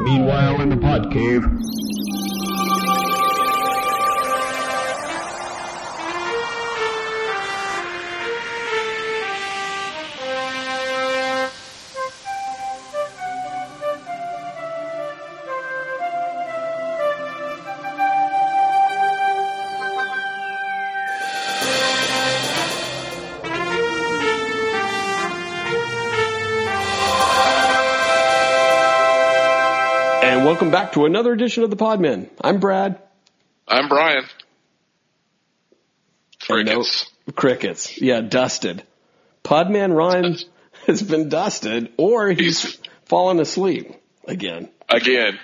Meanwhile, in the pod cave. Welcome back to another edition of the Podmen. I'm Brad. I'm Brian. And no- Crickets. crickets. Yeah, dusted. Podman Ryan has been dusted, or he's fallen asleep again. Again.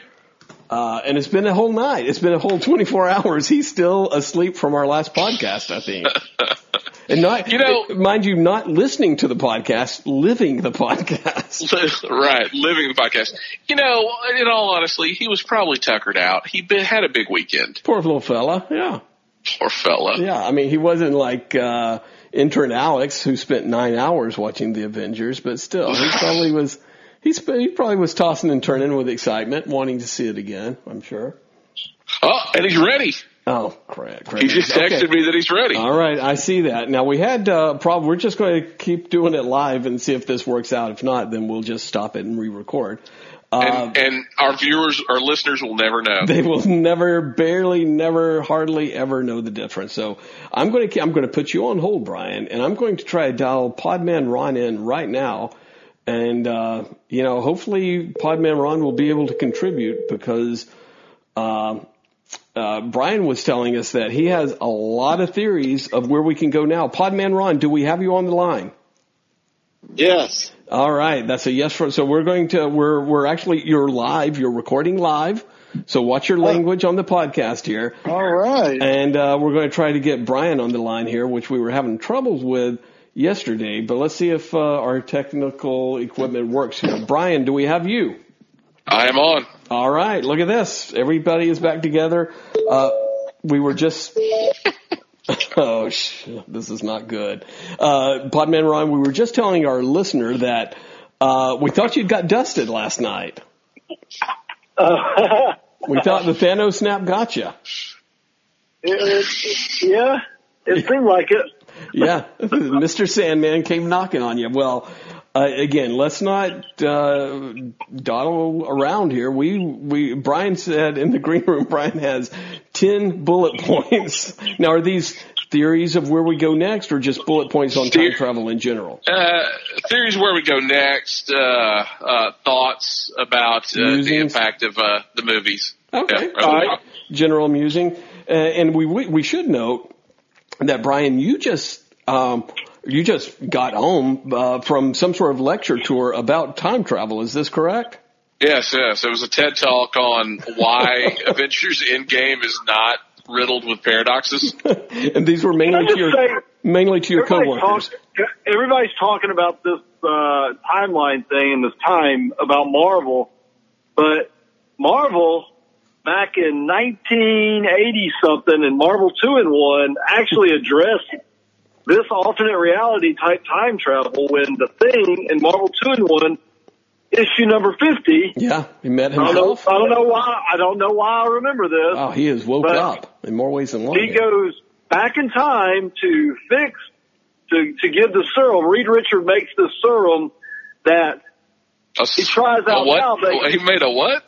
Uh, and it's been a whole night. It's been a whole 24 hours. He's still asleep from our last podcast, I think. And not, You know- mind you, not listening to the podcast, living the podcast. right. Living the podcast. You know, in all honesty, he was probably tuckered out. He been, had a big weekend. Poor little fella. Yeah. Poor fella. Yeah. I mean, he wasn't like, uh, intern Alex who spent nine hours watching the Avengers, but still, he probably was, he, sp- he probably was tossing and turning with excitement, wanting to see it again, I'm sure. Oh, and he's ready. Oh, crap. He just texted me that he's ready. All right, I see that. Now we had uh, problem. We're just going to keep doing it live and see if this works out. If not, then we'll just stop it and re-record. Uh, and, and our viewers, our listeners will never know. they will never, barely, never, hardly ever know the difference. So I'm going to I'm going to put you on hold, Brian, and I'm going to try to dial Podman Ron in right now. And uh, you know, hopefully Podman Ron will be able to contribute because uh, uh, Brian was telling us that he has a lot of theories of where we can go now. Podman Ron, do we have you on the line? Yes. All right, that's a yes for. So we're going to we're we're actually you're live. You're recording live. So watch your language on the podcast here. All right. And uh, we're going to try to get Brian on the line here, which we were having troubles with yesterday. But let's see if uh, our technical equipment works here. Brian, do we have you? I am on. All right, look at this. Everybody is back together. Uh, we were just. oh, sh- this is not good. Uh, Podman Ryan, we were just telling our listener that uh, we thought you'd got dusted last night. Uh, We thought the Thanos snap got you. yeah, it seemed like it. yeah, Mr. Sandman came knocking on you. Well, uh, again, let's not uh, dawdle around here. We we Brian said in the green room. Brian has ten bullet points. Now, are these theories of where we go next, or just bullet points on time travel in general? Uh, theories where we go next. Uh, uh, thoughts about uh, the impact of uh, the movies. Okay, Yeah, all right. General musing, uh, and we, we we should note that Brian, you just um, you just got home uh, from some sort of lecture tour about time travel. Is this correct? Yes, yes. It was a TED talk on why Avengers Endgame is not riddled with paradoxes. and these were mainly to your say, mainly to your Everybody's, coworkers. talk, everybody's talking about this uh, timeline thing and this time about Marvel, but Marvel back in 1980 something and Marvel 2 in 1 actually addressed this alternate reality type time travel when the thing in Marvel 2 and 1 issue number 50 Yeah, he met I don't know. himself. I don't know why. I don't know why I remember this. Oh, he has woke up in more ways than one. he goes back in time to fix to to give the serum. Reed Richard makes the serum that A, He tries a out what? now, but- he made a what?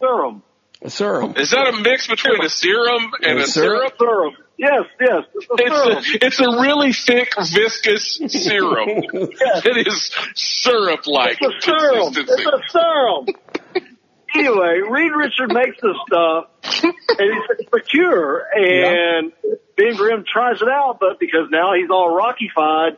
serum. A serum. Is that a mix between a serum and A a syrup? syrup? Yes, yes. It's a. It's a, it's a really thick, viscous serum. Yes. It is syrup-like It's a serum. It's a serum. anyway, Reed Richard makes this stuff, and it's, a cure. And Ben Grimm tries it out, but because now he's all Rockified,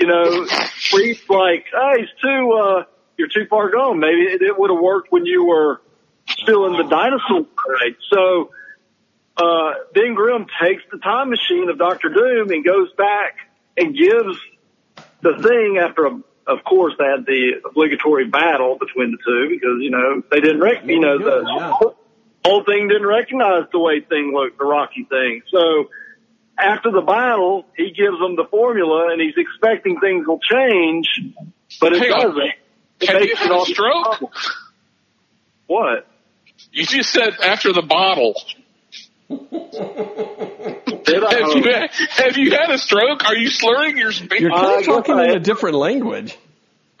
you know, Reed's like, "Hey, it's too, uh, you're too far gone. Maybe it, it would have worked when you were still in the dinosaur age." So uh, Ben Grimm takes the time machine of Doctor Doom and goes back and gives the thing after, a, of course, they had the obligatory battle between the two because you know they didn't rec- you know the Yeah. whole thing didn't recognize the way thing looked, the Rocky thing. So after the battle, he gives them the formula and he's expecting things will change, but it Hang doesn't. It Have you makes had it a all stroke? What? You just said after the bottle. Did I? Have you had, have you had a stroke? Are you slurring your speech? You're Uh, kind I of talking in a different language.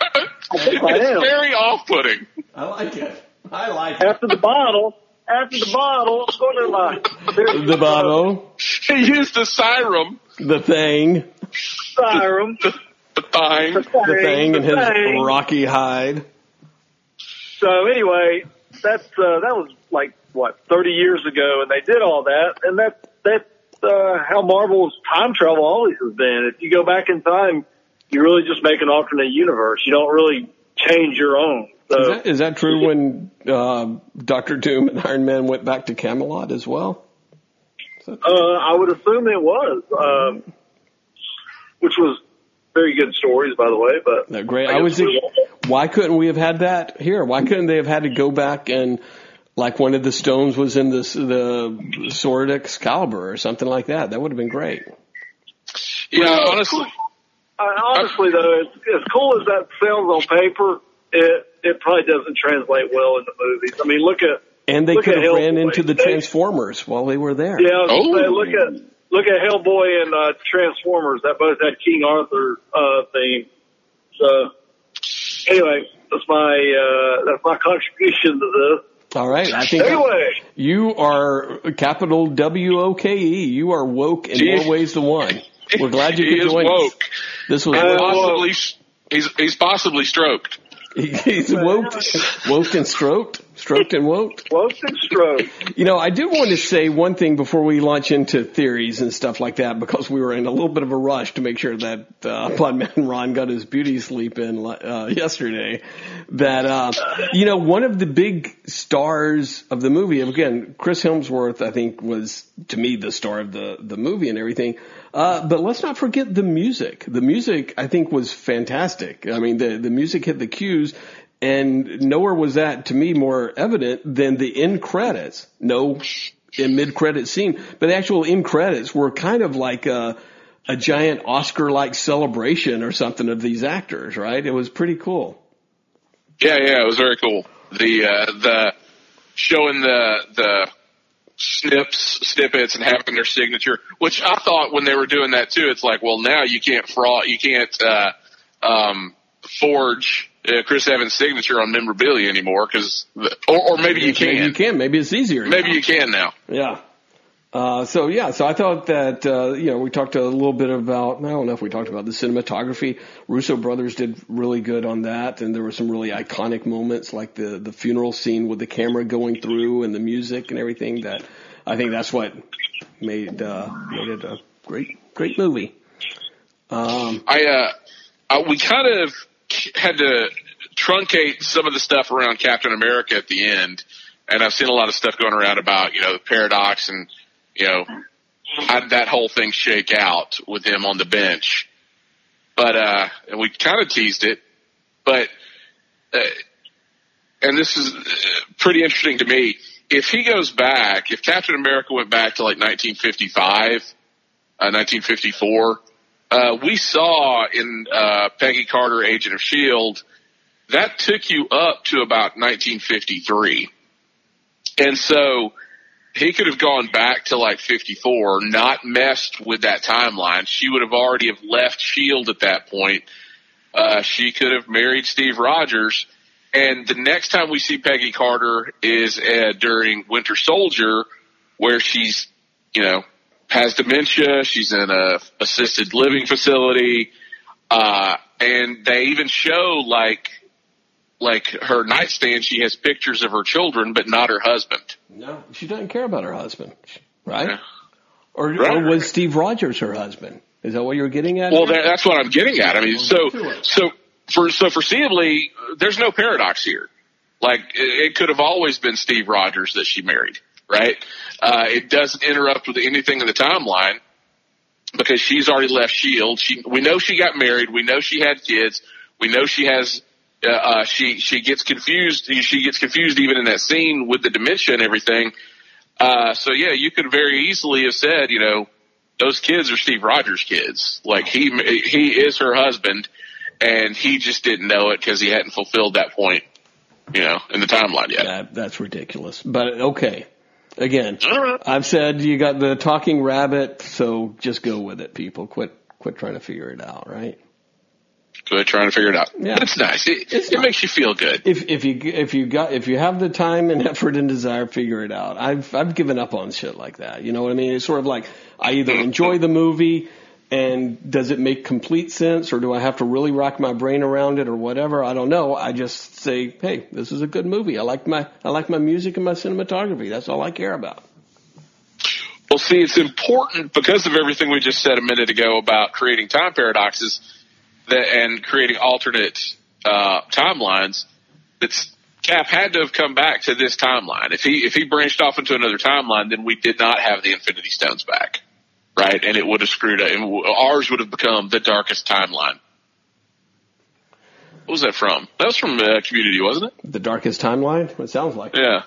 it's very off-putting. I like it. I like it. after the bottle, after the bottle, go to my The bottle, He used the siren, the thing, Siren. the, the thing. the thing, and his rocky hide. So anyway, that's uh, that was like what 30 years ago, and they did all that, and that that's uh, how Marvel's time travel always has been. If you go back in time, you really just make an alternate universe. You don't really change your own. So Is that, is that true when uh, Doctor Doom and Iron Man went back to Camelot as well? uh, I would assume it was, um, which was very good stories, by the way. But They're great. I I was. we- Why couldn't we have had that here? Why couldn't they have had to go back and like one of the stones was in this the sword Excalibur or something like that? That would have been great. Yeah, honestly, Uh, honestly, though, as, as cool as that sounds on paper, it it probably doesn't translate well in the movies. I mean, look at And they Look could at have ran into the They- Transformers while they were there. yeah. I was Oh. say, look at look at Hellboy and uh, Transformers. That both had King Arthur uh, theme. So anyway, that's my uh, that's my contribution to All right, I think Anyway, you are capital W O K E. You are woke in Gee. more ways than one. We're glad you he could is join us. This was Uh, Possibly, he's he's possibly stroked. he's woke, woke and stroked, stroked and woke. woke and stroke. You know, I do want to say one thing before we launch into theories and stuff like that, because we were in a little bit of a rush to make sure that uh, Podman Ron got his beauty sleep in uh, yesterday. That uh, you know, one of the big stars of the movie, again, Chris Hemsworth, I think was to me the star of the the movie and everything. Uh, but let's not forget the music. The music, I think, was fantastic. I mean, the the music hit the cues. And nowhere was that to me more evident than the end credits. No in mid credit scene, but the actual end credits were kind of like a, a giant Oscar like celebration or something of these actors, right? It was pretty cool. Yeah, yeah, it was very cool. The uh, the showing the the snips snippets and having their signature, which I thought when they were doing that too, it's like, well, now you can't fraud, you can't uh, um, forge uh, Chris Evans' signature on memorabilia anymore because, or, or maybe you Maybe you can, can. Maybe it's easier. maybe now. you can now. Yeah. Uh, so yeah, so I thought that uh, you know we talked a little bit about I don't know if we talked about the cinematography. Russo brothers did really good on that, and there were some really iconic moments like the the funeral scene with the camera going through and the music and everything. That I think that's what made uh, made it a great great movie. Um, I, uh, I we kind of had to truncate some of the stuff around Captain America at the end, and I've seen a lot of stuff going around about you know the paradox and you know how did that whole thing shake out with him on the bench. But uh, and we kind of teased it, but uh, and this is uh, pretty interesting to me. If he goes back, if Captain America went back to like 1955, uh, 1954 uh, we saw in uh, Peggy Carter, Agent of Shield, that took you up to about 1953, and so he could have gone back to like 54, not messed with that timeline. She would have already have left Shield at that point. Uh, she could have married Steve Rogers, and the next time we see Peggy Carter is uh, during Winter Soldier, where she's, you know, has dementia. She's in a assisted living facility. Uh, and they even show like, like her nightstand, she has pictures of her children, but not her husband. no, she doesn't care about her husband, right? Yeah. Or, Right. or was Steve Rogers her husband? Is that what you're getting at? Well, that, that's what I'm getting at. I mean, so, so for, so foreseeably, there's no paradox here. Like, it, it could have always been Steve Rogers that she married, right? Uh, it doesn't interrupt with anything in the timeline because she's already left Shield. She, we know she got married. We know she had kids. We know she has, uh, uh, she, she gets confused. She gets confused even in that scene with the dementia and everything. Uh, so yeah, you could very easily have said, you know, those kids are Steve Rogers' kids. Like he, he is her husband and he just didn't know it because he hadn't fulfilled that point. you know, in the timeline yet. That, that's ridiculous. But okay. Again, right. I've said you got the talking rabbit, so just go with it, people. Quit quit trying to figure it out, right? Good trying to figure it out. Yeah. It's nice. It, It's it nice. makes you feel good. If if you if you got if you have the time and effort and desire, figure it out. I've I've given up on shit like that. You know what I mean? It's sort of like I either mm-hmm. enjoy the movie and does it make complete sense or do I have to really rack my brain around it or whatever? I don't know. I just say, hey, this is a good movie. I like my I like my music and my cinematography. That's all I care about. Well, see, it's important because of everything we just said a minute ago about creating time paradoxes that, and creating alternate uh, timelines. That's Cap had to have come back to this timeline. If he if he branched off into another timeline, then we did not have the Infinity Stones back, right? And it would have screwed up. And ours would have become the darkest timeline. What was that from? That was from uh, Community, wasn't it? The darkest timeline. It sounds like. Yeah.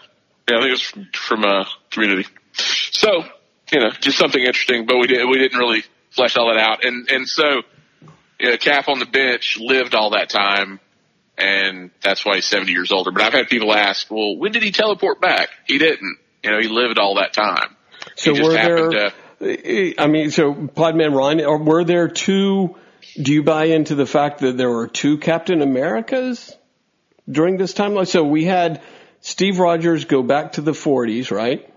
Yeah, I think it was from, from uh, Community. So, you know, just something interesting, but we did we didn't really flesh all that out. And and so, you know, Cap on the bench lived all that time, and that's why he's seventy years older. But I've had people ask, well, when did he teleport back? He didn't. You know, he lived all that time. So he just were happened there? to. I mean, so Podman Ron, were there two? Do you buy into the fact that there were two Captain Americas during this timeline? So we had Steve Rogers go back to the 40s, right?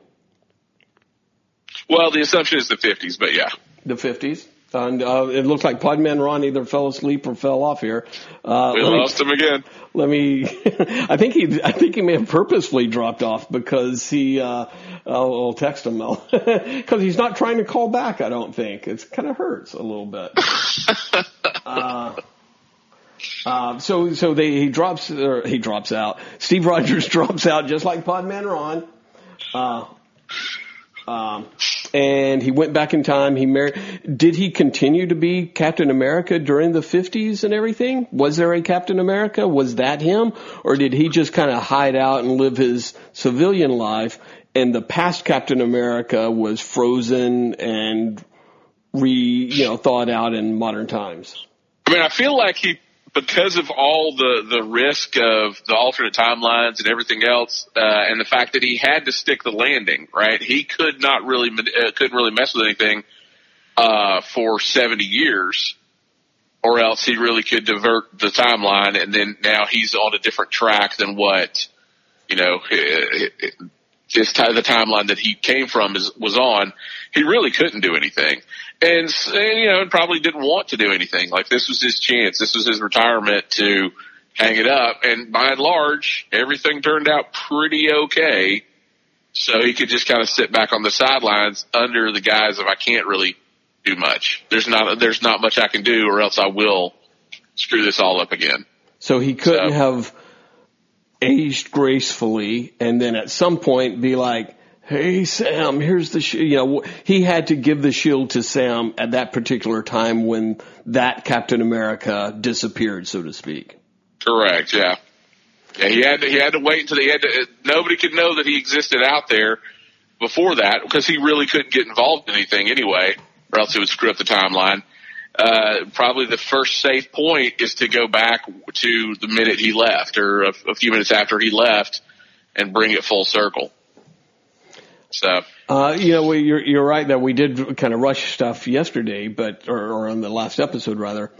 Well, the assumption is the fifties, but yeah. The 50s. And uh, it looks like Podman Ron either fell asleep or fell off here. Uh, We let me- lost him again. let me I think he I think he may have purposefully dropped off because he uh I'll, I'll text him. Though because he's not trying to call back I don't think. It's kind of hurts a little bit. Uh, uh, so so they he drops or he drops out. Steve Rogers drops out just like Podman Ron. Uh um and he went back in time. He married. Did he continue to be Captain America during the 50s and everything? Was there a Captain America? Was that him? Or did he just kind of hide out and live his civilian life and the past Captain America was frozen and re, you know, thawed out in modern times? I mean, I feel like he, because of all the the risk of the alternate timelines and everything else, uh, and the fact that he had to stick the landing, right? He could not really uh, couldn't really mess with anything uh, for seventy years, or else he really could divert the timeline, and then now he's on a different track than what you know. This time, the timeline that he came from is was on. He really couldn't do anything and, and you know, and probably didn't want to do anything. Like this was his chance. This was his retirement to hang it up. And by and large, everything turned out pretty okay. So he could just kind of sit back on the sidelines under the guise of I can't really do much. There's not there's not much I can do, or else I will screw this all up again. So he couldn't So- have aged gracefully and then at some point be like, Hey Sam, here's the sh-. you know he had to give the shield to Sam at that particular time when that Captain America disappeared, so to speak. Correct. Yeah. Yeah. He had to, he had to wait until he had to, nobody could know that he existed out there before that because he really couldn't get involved in anything anyway, or else he would screw up the timeline. Uh, probably the first safe point is to go back to the minute he left or a, a few minutes after he left and bring it full circle. So Uh, you know, you're, you're right that we did kind of rush stuff yesterday, but or, or on the last episode rather.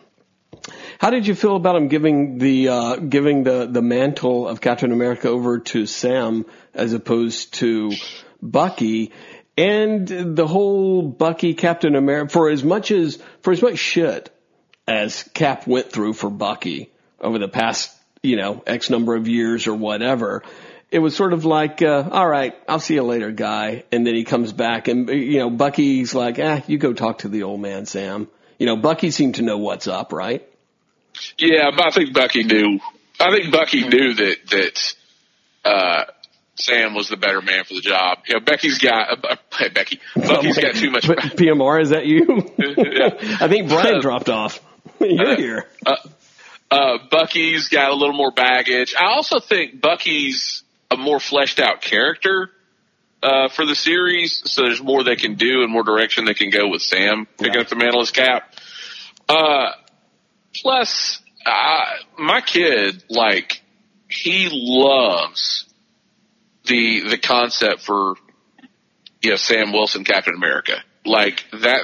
How did you feel about him giving the uh, giving the the mantle of Captain America over to Sam as opposed to Bucky? And the whole Bucky Captain America for as much as for as much shit as Cap went through for Bucky over the past, you know, X number of years or whatever, it was sort of like, uh, all right, I'll see you later, guy. And then he comes back and, you know, Bucky's like, ah, you go talk to the old man, Sam. You know, Bucky seemed to know what's up, right? yeah, but I think Bucky knew. I think Bucky knew that that uh, Sam was the better man for the job. You know, Becky's got uh, uh, Becky. Bucky's got too much. PMR, is that you? Yeah. I think Brian dropped off. You're here. Uh, Bucky's got a little more baggage. I also think Bucky's a more fleshed out character uh, for the series, so there's more they can do and more direction they can go with Sam picking Yeah. up the mantle as Cap. Uh, plus, uh, my kid, like, he loves the the concept for you know Sam Wilson Captain America like that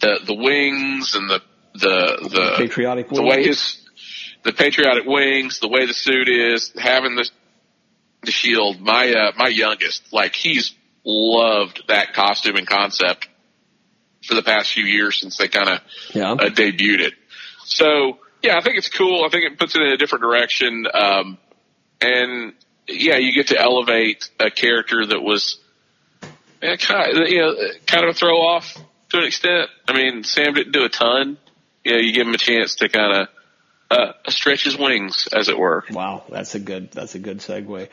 the the wings and the the the Patriotic the wing. way his the patriotic wings, the way the suit is, having the the shield. My uh, my youngest, like he's loved that costume and concept for the past few years since they kind of yeah. uh, debuted it. So yeah, I think it's cool. I think it puts it in a different direction. Um, and yeah, you get to elevate a character that was eh, kind of, you know, kind of a throw off to an extent. I mean, Sam didn't do a ton. You know, you give him a chance to kind of uh, stretch his wings, as it were. Wow, that's a good that's a good segue.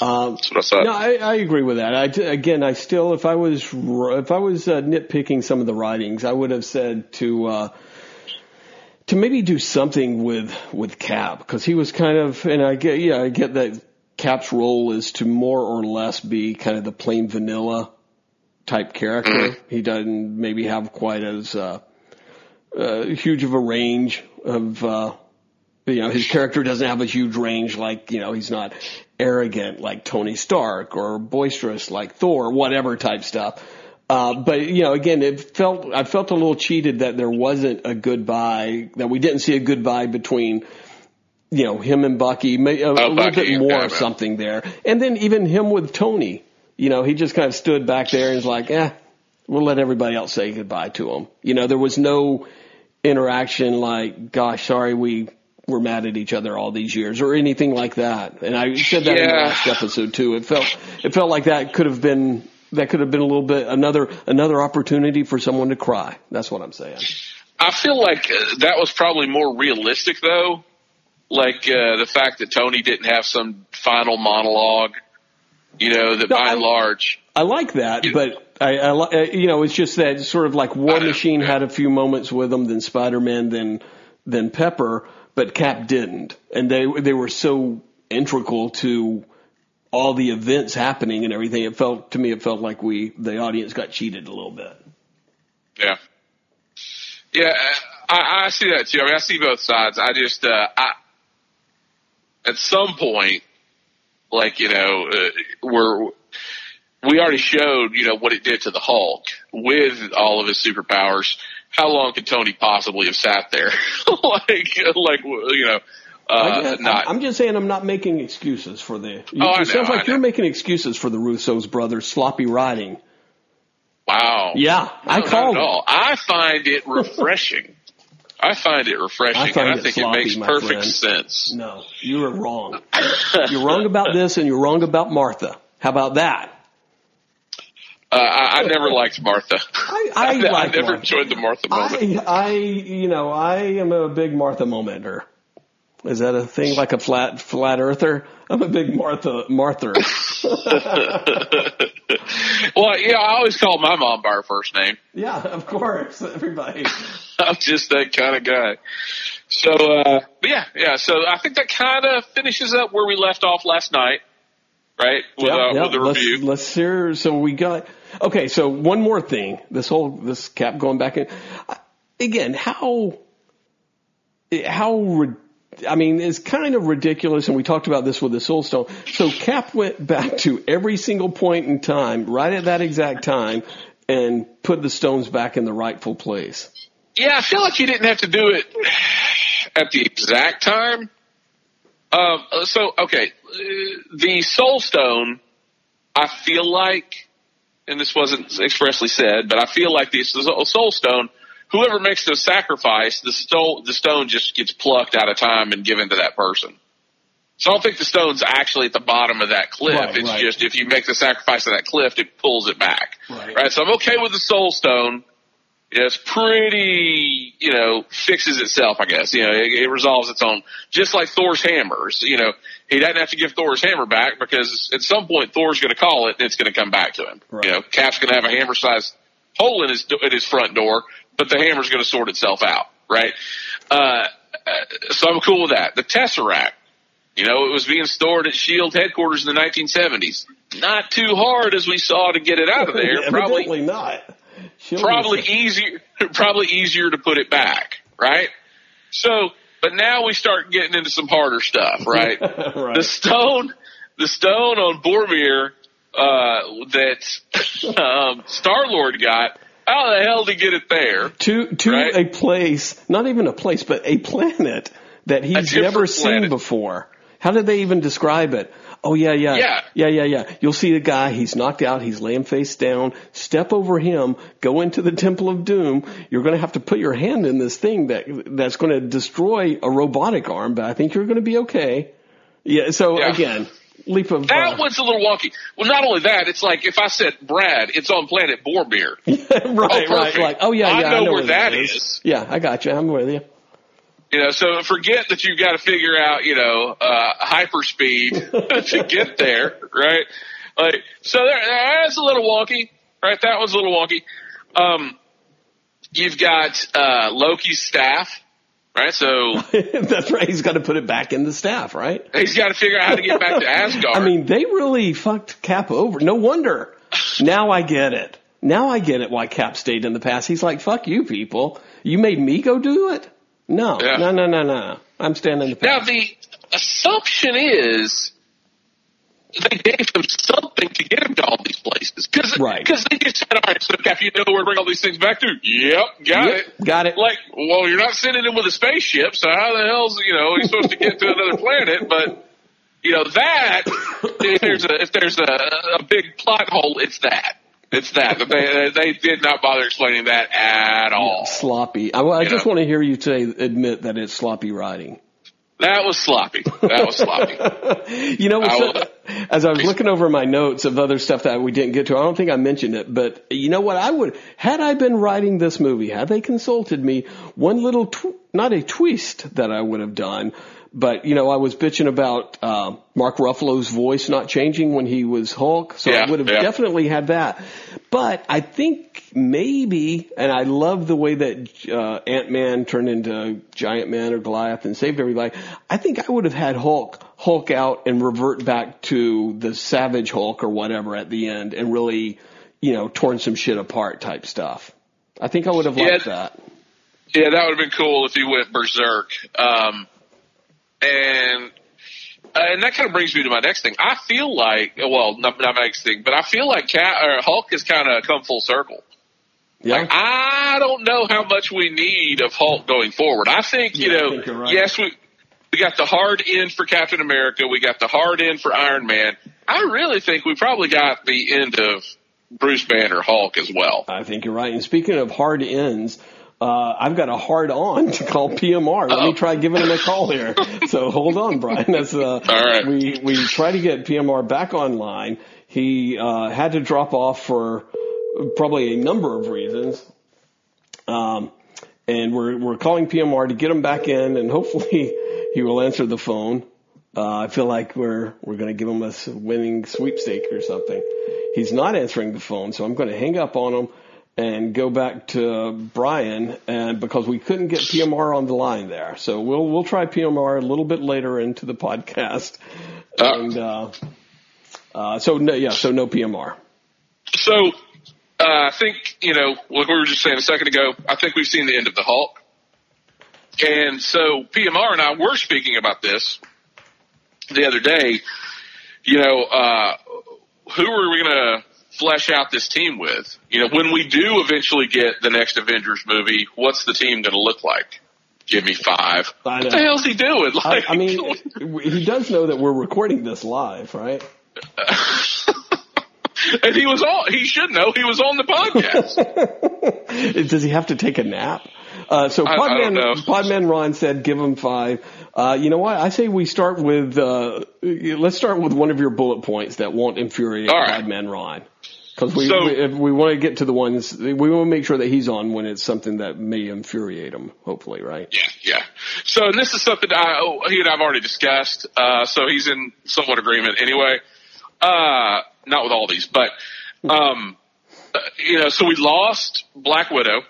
Um, That's what I thought. no, I, I agree with that. I, again, I still, if I was if I was uh, nitpicking some of the writings, I would have said to uh, to maybe do something with with Cap because he was kind of, and I get, yeah, I get that Cap's role is to more or less be kind of the plain vanilla type character. He doesn't maybe have quite as uh, uh, huge of a range of. Uh, you know, his character doesn't have a huge range like, you know, he's not arrogant like Tony Stark or boisterous like Thor, whatever type stuff. Uh, but you know, again, it felt, I felt a little cheated that there wasn't a goodbye, that we didn't see a goodbye between, you know, him and Bucky, a, a little Bucky, bit more yeah, of something there. And then even him with Tony, you know, he just kind of stood back there and was like, eh, we'll let everybody else say goodbye to him. You know, there was no interaction like, gosh, sorry, we were mad at each other all these years or anything like that. And I said that in the last episode too. It felt, it felt like that could have been, that could have been a little bit another, another opportunity for someone to cry. That's what I'm saying. I feel like uh, that was probably more realistic, though. Like uh, the fact that Tony didn't have some final monologue. You know, that No, by I- and large, I like that, but I, I uh, you know, it's just that sort of like War know, Machine yeah. had a few moments with him, then Spider Man, then then Pepper, but Cap didn't, and they they were so integral to all the events happening and everything. It felt to me, it felt like we the audience got cheated a little bit. yeah, yeah, I, I see that too. I mean, I see both sides. I just, uh, I, at some point, like you know, uh, we're we already showed, you know, what it did to the Hulk with all of his superpowers. How long could Tony possibly have sat there? like, like, you know, uh, guess- not, I'm just saying I'm not making excuses for the. Oh, I it sounds like you're making excuses for the Russo's brothers sloppy riding. wow. Yeah, No, I called it. I find it refreshing. I find it refreshing, I and I think sloppy, it makes perfect friend. sense. No, you are wrong. you're wrong about this, and you're wrong about Martha. How about that? Uh, I, I never liked Martha. I, I, like never Martha. enjoyed the Martha moment. I, I, you know, I am a big Martha momenter. Is that a thing like a flat flat earther? I'm a big Martha Martha. well, yeah, I always call my mom by her first name. yeah, of course, everybody. I'm just that kind of guy. So, uh, yeah, yeah. So I think that kind of finishes up where we left off last night, right? With, Yeah, uh, yeah, with the let's, review. let's hear. So we got okay. So one more thing. This whole this cap going back in again. How how I mean, it's kind of ridiculous, and we talked about this with the Soul Stone. So Cap went back to every single point in time, right at that exact time, and put the stones back in the rightful place. Yeah, I feel like you didn't have to do it at the exact time. Um, so okay, the Soul Stone, I feel like, and this wasn't expressly said, but I feel like the Soul Stone, whoever makes the sacrifice, the stone, the stone just gets plucked out of time and given to that person. So I don't think the stone's actually at the bottom of that cliff. Right, it's right. just if you make the sacrifice of that cliff, it pulls it back. Right. right? So I'm okay with the Soul Stone. It's pretty, you know, fixes itself, I guess. You know, it, it resolves its own. Just like Thor's hammers. You know, he doesn't have to give Thor's hammer back because at some point Thor's going to call it and it's going to come back to him. Right. You know, Cap's going to have a hammer-sized hole in his in his front door, but the hammer's going to sort itself out, right? Uh, uh, so I'm cool with that. The Tesseract. You know, it was being stored at Shield headquarters in the 1970s. Not too hard as we saw to get it out of there. Probably not. Probably easier probably easier to put it back, right? So But now we start getting into some harder stuff, right? right. The stone, the stone on Vormir uh, that um, Star Lord got. How the hell did he get it there? to to Right. a place, not even a place, but a planet that he's never seen before. How did they even describe it? Oh yeah, yeah, Yeah. yeah, yeah, yeah. You'll see the guy. He's knocked out. He's laying face down. Step over him. Go into the Temple of Doom. You're going to have to put your hand in this thing that that's going to destroy a robotic arm. But I think you're going to be okay. Yeah. So Yeah. again, leap of That uh, one's a little wonky. Well, not only that, it's like if I said Brad, it's on planet Vormir. right, right. Like oh yeah, I yeah. know I know where that is. is. Yeah, I got you. I'm with you. You know, so forget that you've got to figure out, you know, uh, hyperspeed to get there, right? Like, so there, that's a little wonky, right? That was a little wonky. Um, you've got, uh, Loki's staff, right? So That's right. He's got to put it back in the staff, right? he's got to figure out how to get back to Asgard. I mean, they really fucked Cap over. No wonder. Now I get it. Now I get it why Cap stayed in the past. He's like, fuck you people. You made me go do it? No, Yeah. no, no, no, no. I'm standing in the now the assumption is they gave him something to get him to all these places. Cause, Right. Cause they just said, all right, so Cap, you know where to bring all these things back to? Yep, got Yep, it. got it. Like, well, you're not sending him with a spaceship, so how the hell's, you know, he's supposed to get to another planet? But, you know, that, if there's a, if there's a, a big plot hole, it's that. It's that. They, uh, they did not bother explaining that at all. Sloppy. I, I just know. want to hear you say, admit that it's sloppy writing. That was sloppy. That was sloppy. You know, I will- uh, as I was looking over my notes of other stuff that we didn't get to, I don't think I mentioned it, but you know what? I would, had I been writing this movie, had they consulted me, one little, tw- not a twist that I would have done, but you know, I was bitching about, uh, Mark Ruffalo's voice not changing when he was Hulk, so Yeah, I would have yeah. definitely had that. But I think maybe, and I love the way that uh, Ant Man turned into Giant Man or Goliath and saved everybody. I think I would have had Hulk Hulk out and revert back to the Savage Hulk or whatever at the end, and really, you know, torn some shit apart type stuff. I think I would have liked Yeah. that. Yeah, that would have been cool if he went berserk. Um, and uh, and that kind of brings me to my next thing. I feel like, well, not, not my next thing, but I feel like Cat, or Hulk has kind of come full circle. Yeah. I don't know how much we need of Hulk going forward. I think, you Yeah, know, think right. yes, we we got the hard end for Captain America, we got the hard end for Iron Man. I really think we probably got the end of Bruce Banner Hulk as well. I think you're right. And speaking of hard ends, uh, I've got a hard on to call PMR. Let me Uh-oh. try giving him a call here. so hold on, Brian. That's, uh, right. we, we try to get PMR back online. He, uh, had to drop off for probably a number of reasons. Um, and we're, we're calling PMR to get him back in and hopefully he will answer the phone. Uh, I feel like we're, we're going to give him a s- winning sweepstake or something. He's not answering the phone, so I'm going to hang up on him and go back to Brian and because we couldn't get PMR on the line there. So we'll, we'll try PMR a little bit later into the podcast. And, uh, uh, so no, yeah, so no PMR. So uh, I think you know, like we were just saying a second ago. I think we've seen the end of the Hulk, and so PMR and I were speaking about this the other day. You know, uh, who are we going to flesh out this team with? You know, when we do eventually get the next Avengers movie, what's the team going to look like? Give me five. I What the hell's he doing? I, Like, I mean, he does know that we're recording this live, right? and he was on. He should know he was on the podcast. Does he have to take a nap? Uh, so I- I Podman. Podman Ron said, give him five. Uh, you know what? I say we start with, uh, let's start with one of your bullet points that won't infuriate right. Podman Ron. Cause we, So- we, we want to get to the ones, we want to make sure that he's on when it's something that may infuriate him, hopefully, right? Yeah, yeah. So and this is something I, oh, he and I've already discussed. Uh, so he's in somewhat agreement anyway. Uh, not with all these, but, um, uh, you know, so we lost Black Widow,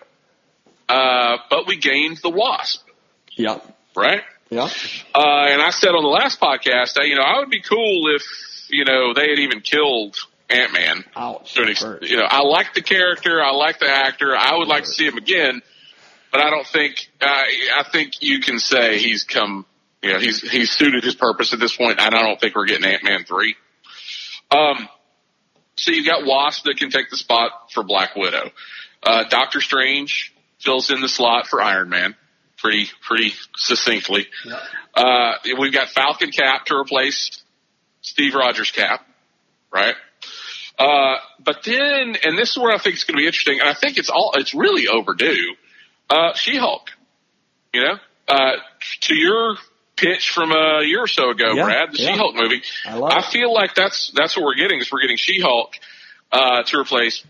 uh, but we gained the Wasp, Yeah. right? Yeah. Uh, and I said on the last podcast, that, you know, I would be cool if, you know, they had even killed Ant-Man. Ouch. To an ex- you know, I like the character, I like the actor, I would like to see him again. but I don't think uh, I think you can say he's come. You know, he's he's suited his purpose at this point, and I don't think we're getting Ant Man three. Um, so you've got Wasp that can take the spot for Black Widow. Uh, Doctor Strange fills in the slot for Iron Man pretty pretty succinctly. Uh, we've got Falcon Cap to replace Steve Rogers Cap, right? Uh, but then, and this is where I think it's going to be interesting, and I think it's all it's really overdue. Uh, She-Hulk, you know, uh, to your pitch from a year or so ago, Yeah, Brad, the yeah. She-Hulk movie. I I feel like that's that's what we're getting is we're getting She-Hulk uh, to replace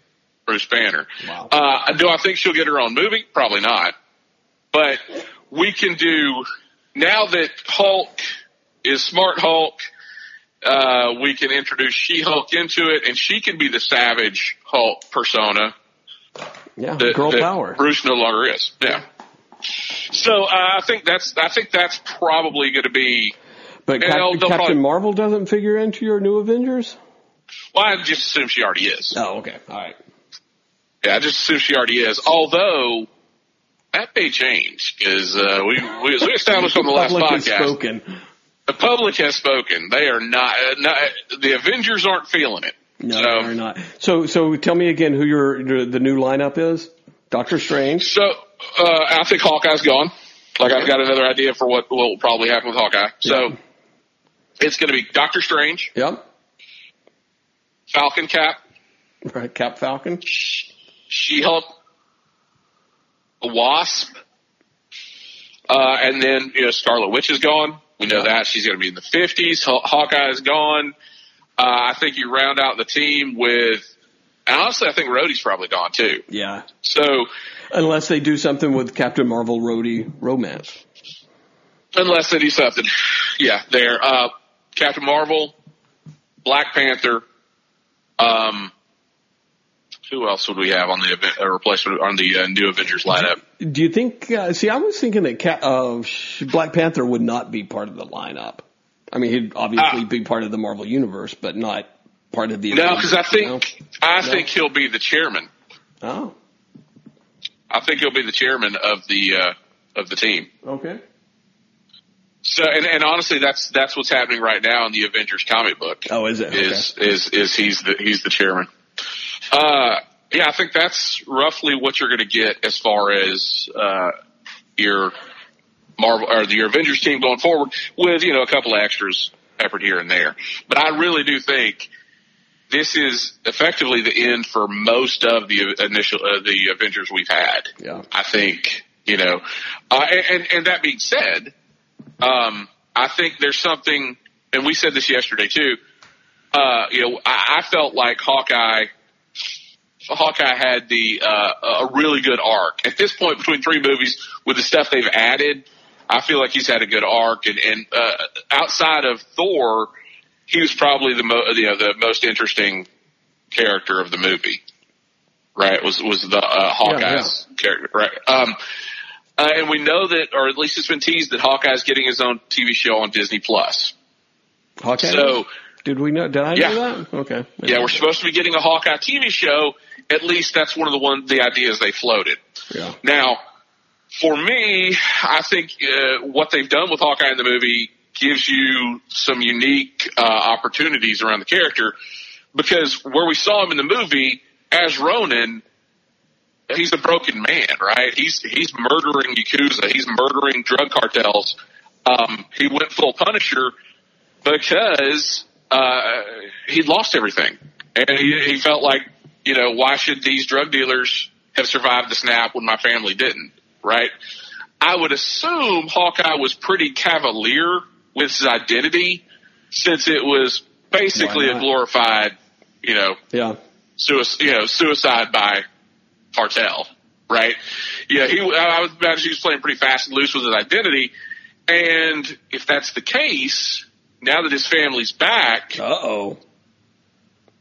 Bruce Banner. Wow. Uh, do I think she'll get her own movie? Probably not. But we can do now that Hulk is Smart Hulk. Uh, we can introduce She-Hulk into it, and she can be the savage Hulk persona Yeah, that, girl that power. Bruce no longer is. Yeah. So uh, I think that's I think that's probably going to be. But Cap- they'll- they'll Captain probably- Marvel doesn't figure into your new Avengers. Well, I just assume she already is. Oh, okay, all right. Yeah, I just assume she already is. Although that may change because uh, we, we we established on the last Public podcast. The public has spoken. They are not, uh, not the Avengers aren't feeling it. No, So- they're not. So, so tell me again who your your- the new lineup is. Doctor Strange. So uh, I think Hawkeye's gone. Like I've got another idea for what will probably happen with Hawkeye. So Yeah. it's going to be Doctor Strange, Yep. Falcon Cap, Right. Cap Falcon. She Hulk, Wasp, uh, and then you know Scarlet Witch is gone. We know that she's going to be in the fifties. Hawkeye is gone. Uh, I think you round out the team with. And honestly, I think Rhodey's probably gone too. Yeah. So Unless they do something with Captain Marvel Rhodey romance. unless they do something, yeah, there. Uh, Captain Marvel, Black Panther. Um, who else would we have on the uh, replacement on the uh, new Avengers lineup? Do you think? Uh, see, I was thinking that Ca- uh, Black Panther would not be part of the lineup. I mean, he'd obviously Ah. be part of the Marvel universe, but not part of the. No, because I think I think he'll be the chairman. know? I think he'll be the chairman of the uh, of the team. Oh, okay. So, and, and honestly, that's that's what's happening right now in the Avengers comic book. Oh, is it? Okay. Is is is he's the he's the chairman? Uh, yeah, I think that's roughly what you're going to get as far as uh, your Marvel or your Avengers team going forward, with you know a couple of extras peppered here and there. But I really do think this is effectively the end for most of the initial uh, the Avengers we've had. Yeah. I think you know, uh, and and that being said, um, I think there's something, and we said this yesterday too. Uh, you know, I, I felt like Hawkeye, Hawkeye had the uh, a really good arc at this point between three movies with the stuff they've added. I feel like he's had a good arc, and, and uh, outside of Thor, he was probably the mo- you know the most interesting character of the movie. Right? Was was the uh, Hawkeye's character? Right? Um, uh, and we know that, or at least it's been teased that Hawkeye's getting his own TV show on Disney Plus. Hawkeye. So did we know? Did I Yeah. know that? Okay. yeah, we're supposed to be getting a Hawkeye TV show. At least that's one of the one the ideas they floated. Yeah. Now, for me, I think uh, what they've done with Hawkeye in the movie gives you some unique uh, opportunities around the character because where we saw him in the movie as Ronin, he's a broken man, right? He's he's murdering yakuza, he's murdering drug cartels. Um, he went full Punisher because uh, he'd lost everything, and he, he felt like, you know, why should these drug dealers have survived the snap when my family didn't? Right? I would assume Hawkeye was pretty cavalier with his identity, since it was basically a glorified, you know, Yeah. suicide, you know, suicide by cartel, right? Yeah, he. I would imagine he was playing pretty fast and loose with his identity, and if that's the case, now that his family's back, Uh oh.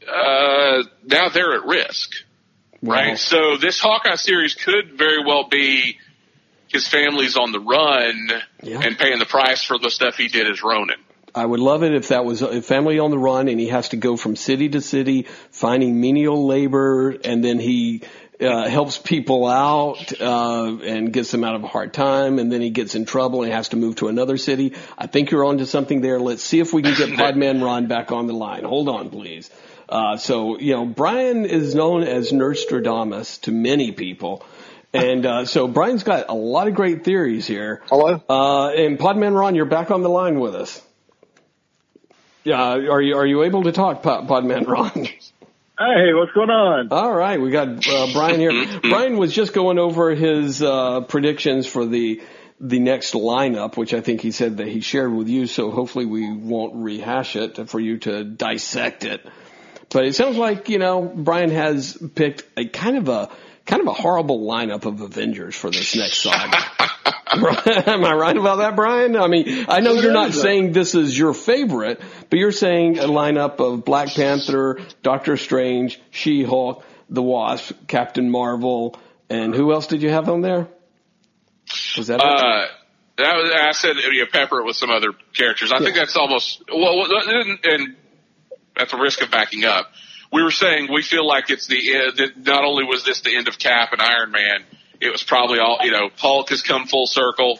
Uh, now they're at risk, right? So this Hawkeye series could very well be his family's on the run Yeah. and paying the price for the stuff he did as Ronin. I would love it if that was a family on the run and he has to go from city to city finding menial labor and then he uh, helps people out uh, and gets them out of a hard time, and then he gets in trouble and has to move to another city. I think you're onto something there. Let's see if we can get Podman Ron back on the line. Hold on, please. Uh, so you know, Brian is known as Nostradamus to many people. And uh, so Brian's got a lot of great theories here. Hello. Uh, and Podman Ron, you're back on the line with us. Yeah, are you are you able to talk, Pod, Podman Ron? Hey, what's going on? All right, we got uh, Brian here. Brian was just going over his uh, predictions for the the next lineup, which I think he said that he shared with you. So hopefully we won't rehash it for you to dissect it. But it sounds like you know Brian has picked a kind of a kind of a horrible lineup of Avengers for this next saga. Am I right about that, Brian? I mean, I know you're not saying this is your favorite, but you're saying a lineup of Black Panther, Doctor Strange, She-Hulk, The Wasp, Captain Marvel, and who else did you have on there? Was that? Uh, that was, I said you know, pepper it with some other characters. I think that's almost well, and at the risk of backing up, we were saying we feel like it's the uh, that not only was this the end of Cap and Iron Man, it was probably all you know. Hulk has come full circle.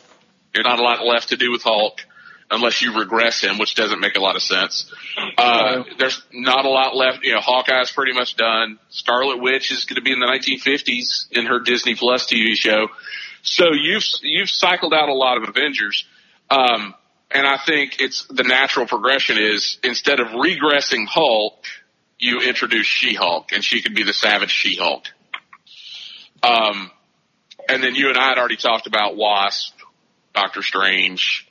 There's not a lot left to do with Hulk unless you regress him, which doesn't make a lot of sense. Uh, there's not a lot left. You know, Hawkeye's pretty much done. Scarlet Witch is going to be in the 1950s in her Disney Plus TV show. So you've you've cycled out a lot of Avengers, um, and I think it's the natural progression is instead of regressing Hulk, you introduce She-Hulk, and she could be the Savage She-Hulk. Um, and then you and I had already talked about Wasp, Doctor Strange,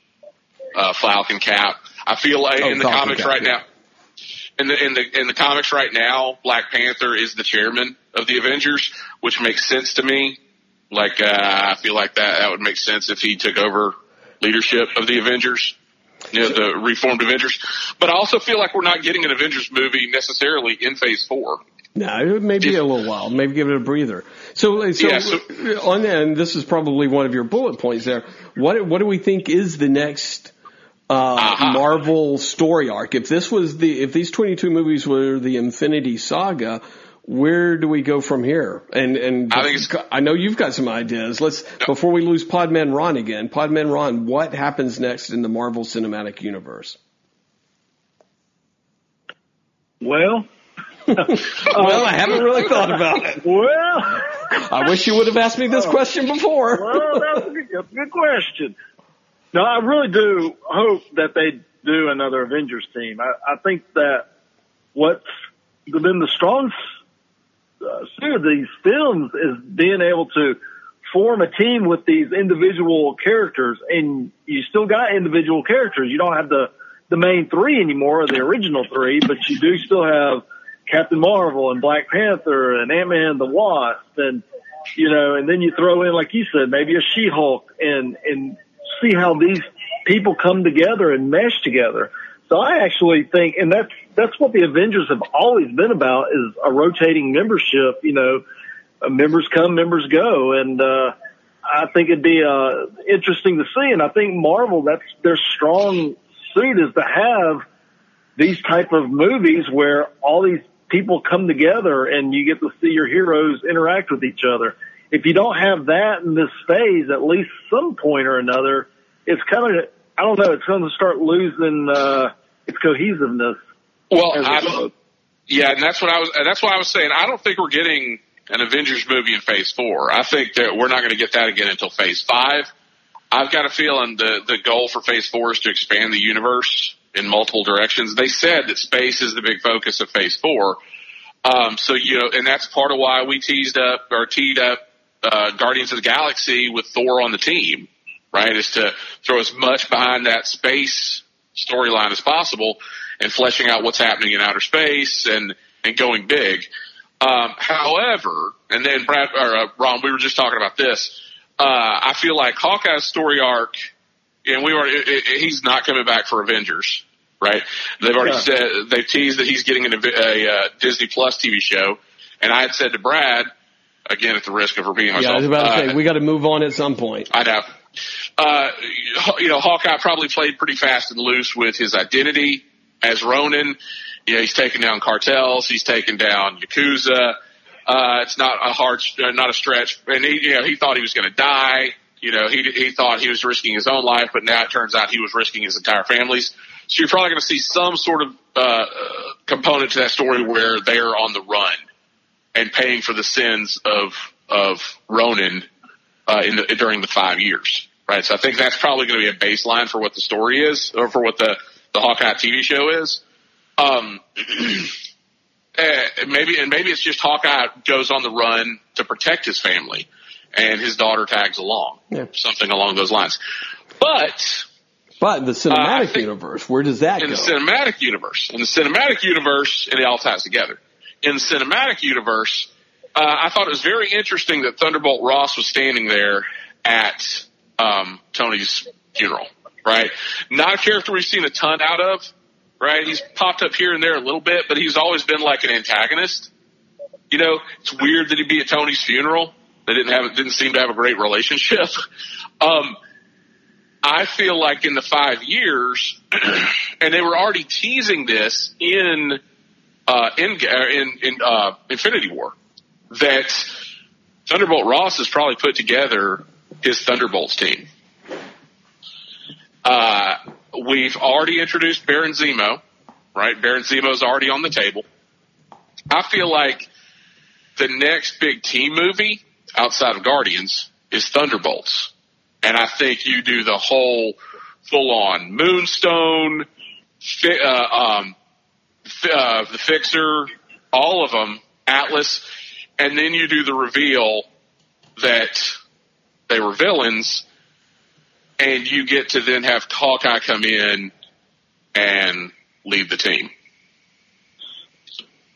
uh, Falcon Cap. I feel like Oh, in the Falcon comics Cap, right yeah. now, in the in the in the comics right now, Black Panther is the chairman of the Avengers, which makes sense to me. Like uh, I feel like that that would make sense if he took over leadership of the Avengers, you know, the reformed Avengers. But I also feel like we're not getting an Avengers movie necessarily in Phase Four. No, maybe a little while. Maybe give it a breather. So, so, Yeah, so- on and this is probably one of your bullet points there. What what do we think is the next uh, Aha. Marvel story arc? If this was the if these twenty two movies were the Infinity Saga, where do we go from here? And and I think it's- I know you've got some ideas. Let's before we lose Podman Ron again. Podman Ron, what happens next in the Marvel Cinematic Universe? Well, well, I haven't really thought about it. well, I wish you would have asked me this oh. question before. well, that's a good, that's a good question. No, I really do hope that they do another Avengers team. I, I think that what's been the strong uh, of these films is being able to form a team with these individual characters, and you still got individual characters. You don't have the the main three anymore, the original three, but you do still have Captain Marvel and Black Panther and Ant Man the Wasp, and you know, and then you throw in, like you said, maybe a She Hulk, and and see how these people come together and mesh together. So I actually think, and that's that's what the Avengers have always been about is a rotating membership. You know, uh, members come, members go, and uh, I think it'd be uh, interesting to see. And I think Marvel, that's their strong suit is to have these type of movies where all these people come together and you get to see your heroes interact with each other. If you don't have that in this phase, at least some point or another, it's kind of I don't know. It's going to start losing uh, its cohesiveness. Well, I. Yeah, and that's what I was. That's why I was saying. I don't think we're getting an Avengers movie in Phase Four. I think that we're not going to get that again until Phase Five. I've got a feeling the the goal for Phase Four is to expand the universe in multiple directions. They said that space is the big focus of Phase Four. Um, so you know, and that's part of why we teased up or teed up uh, Guardians of the Galaxy with Thor on the team, right? Is to throw as much behind that space storyline as possible and fleshing out what's happening in outer space and and going big. Um, however, and then Brad or uh, Ron, we were just talking about this. Uh, I feel like Hawkeye's story arc, and we were it, it, he's not coming back for Avengers, right? They've already Yeah. said they've teased that he's getting an, a, a uh, Disney Plus TV show, and I had said to Brad, again at the risk of repeating Yeah, myself, I was about to uh, say we got to move on at some point. I know. Uh, you know, Hawkeye probably played pretty fast and loose with his identity as Ronin. You know, he's taken down cartels, he's taken down Yakuza. Uh, it's not a hard, uh, not a stretch. And he, you know, he thought he was going to die. You know, he, he thought he was risking his own life, but now it turns out he was risking his entire family's. So you're probably going to see some sort of, uh, component to that story where they're on the run and paying for the sins of, of Ronin, uh, in the, during the five years. Right. So I think that's probably going to be a baseline for what the story is or for what the, the Hawkeye TV show is. Um, uh, maybe, and maybe it's just Hawkeye goes on the run to protect his family and his daughter tags along, Yeah. something along those lines. But But in the cinematic think- universe, where does that in go? In the cinematic universe, in the cinematic universe, and it all ties together. In the cinematic universe, uh, I thought it was very interesting that Thunderbolt Ross was standing there at um, Tony's funeral. Right, not a character we've seen a ton out of. Right, he's popped up here and there a little bit, but he's always been like an antagonist. You know, it's weird that he'd be at Tony's funeral. They didn't have, didn't seem to have a great relationship. Um, I feel like in the five years, and they were already teasing this in uh, in uh, in, in uh, Infinity War, that Thunderbolt Ross has probably put together his Thunderbolts team. Uh, we've already introduced Baron Zemo, right? Baron Zemo's already on the table. I feel like the next big team movie outside of Guardians is Thunderbolts. And I think you do the whole full on Moonstone, fi- uh, um, uh, the Fixer, all of them, Atlas, and then you do the reveal that they were villains, and you get to then have Hawkeye come in and lead the team.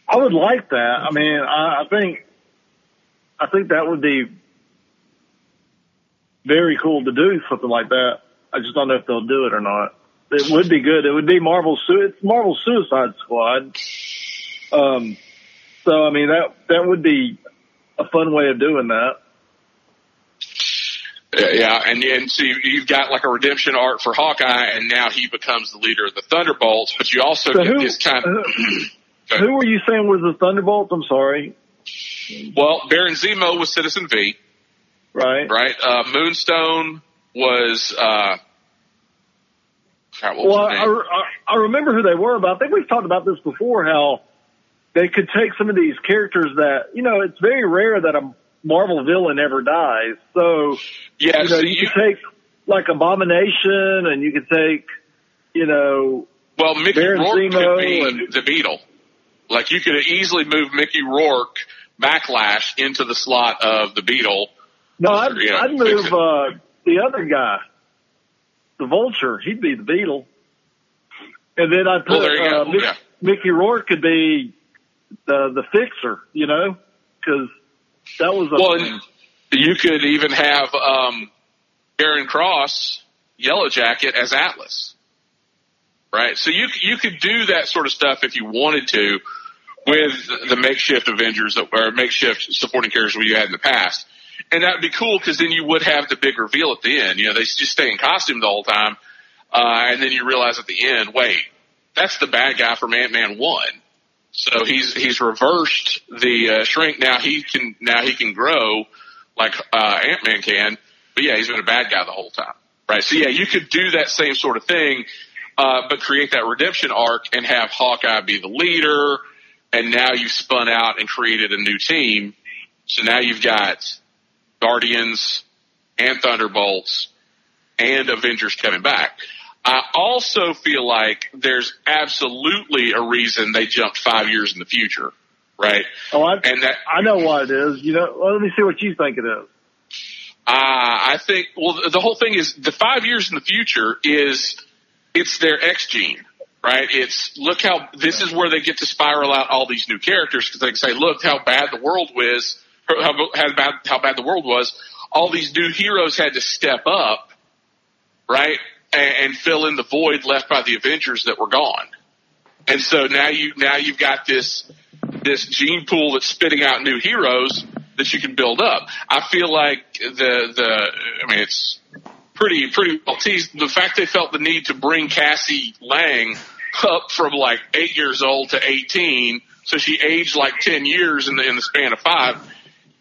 I would like that. I mean, I, I think, I think that would be very cool to do something like that. I just don't know if they'll do it or not. It would be good. It would be Marvel. It's Marvel Suicide Squad. Um, so I mean that that would be a fun way of doing that. Yeah, and and so you- you've got like a redemption arc for Hawkeye, and now he becomes the leader of the Thunderbolts. But you also So get who, this kind of uh, who were you saying was the Thunderbolts? I'm sorry. well, Baron Zemo was Citizen V, Right. right? Uh, Moonstone was uh, God, Well, I. I, I remember who they were, but I think we've talked about this before. How they could take some of these characters that you know it's very rare that a Marvel villain ever dies. So yeah, you know so you, you, could take like Abomination, and you could take you know well, Mickey Baron Rourke Zemo could be and- the Beetle. Like you could easily move Mickey Rourke Backlash into the slot of the Beetle. no, I'd, Yeah, I'd move uh, the other guy, the Vulture. He'd be the Beetle, and then I'd put you go. uh, Mick- Yeah. Mickey Rourke could be the the Fixer. You know, because that was Well, you could even have um, Aaron Cross, Yellow Jacket, as Atlas, right? So you you could do that sort of stuff if you wanted to with the makeshift Avengers or makeshift supporting characters we had in the past, and that would be cool because then you would have the big reveal at the end. You know, they just stay in costume the whole time, uh, and then you realize at the end, wait, that's the bad guy from Ant Man One. So he's he's reversed the uh, shrink. Now he can now he can grow like uh, Ant Man can. But yeah, he's been a bad guy the whole time, right? So yeah, you could do that same sort of thing, uh, but create that redemption arc and have Hawkeye be the leader. And now you've spun out and created a new team. So now you've got Guardians and Thunderbolts and Avengers coming back. I also feel like there's absolutely a reason they jumped five years in the future, right? Oh, I, And that I know what it is. You know, well, let me see what you think it is. Uh, I think, well, the whole thing is the five years in the future is, it's their X gene, right? It's, look how, this is where they get to spiral out all these new characters because they can say, look how bad the world was, how, how bad, how bad the world was. All these new heroes had to step up, right? And, and fill in the void left by the Avengers that were gone. And so now you, now you've got this, this gene pool that's spitting out new heroes that you can build up. I feel like the the I mean it's pretty pretty well teased. The fact they felt the need to bring Cassie Lang up from like eight years old to eighteen so she aged like ten years in the in the span of five,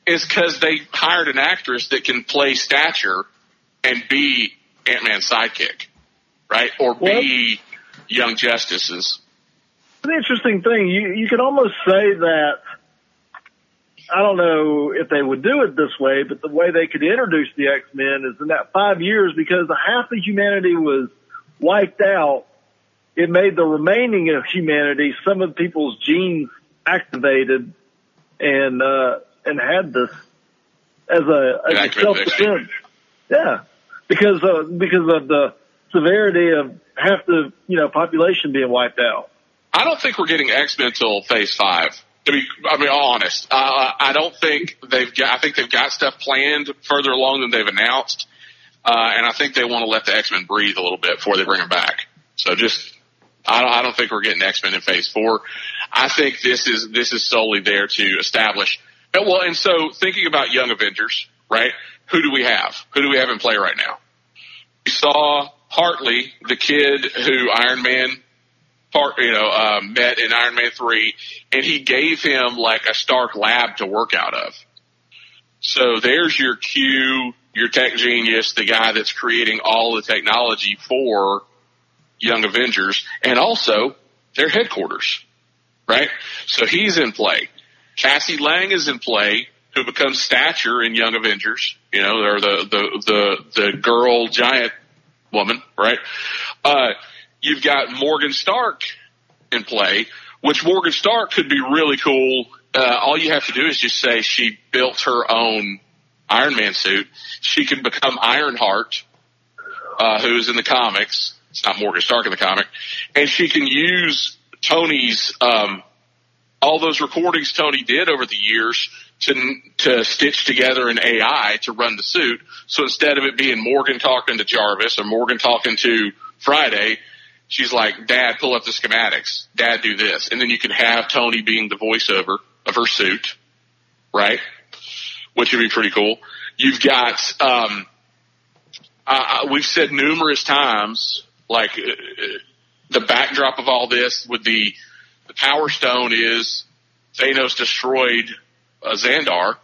is because they hired an actress that can play stature and be Ant Man's sidekick, right? Or be Young Justice's. An interesting thing. You you could almost say that. I don't know if they would do it this way, but the way they could introduce the X Men is in that five years because half of humanity was wiped out. It made the remaining of humanity, some of people's genes activated, and uh, and had this as a, as a self defense. Yeah, because because of the severity of half the you know population being wiped out. I don't think we're getting X Men till Phase Five. To be, I mean, honest, uh, I don't think they've got. I think they've got stuff planned further along than they've announced, uh, and I think they want to let the X Men breathe a little bit before they bring them back. So just, I don't, I don't think we're getting X Men in Phase Four. I think this is this is solely there to establish. Well, and so thinking about Young Avengers, right? Who do we have? Who do we have in play right now? We saw Harley, the kid who Iron Man part, you know, uh, met in Iron Man 3, and he gave him like a Stark lab to work out of. So there's your Q, your tech genius, the guy that's creating all the technology for Young Avengers, and also their headquarters, right? So he's in play. Cassie Lang is in play, who becomes Stature in Young Avengers, you know, or the, the, the, the girl giant woman, right? Uh, you've got Morgan Stark in play, which Morgan Stark could be really cool. Uh, all you have to do is just say she built her own Iron Man suit. She can become Ironheart, uh, who is in the comics. It's not Morgan Stark in the comic. And she can use Tony's, um, all those recordings Tony did over the years to to stitch together an AI to run the suit. So instead of it being Morgan talking to Jarvis or Morgan talking to Friday, she's like, Dad, pull up the schematics. Dad, do this. And then you can have Tony being the voiceover of her suit, right? Which would be pretty cool. You've got, um, uh, we've said numerous times, like, uh, the backdrop of all this with the the Power Stone is Thanos destroyed uh, Xandar.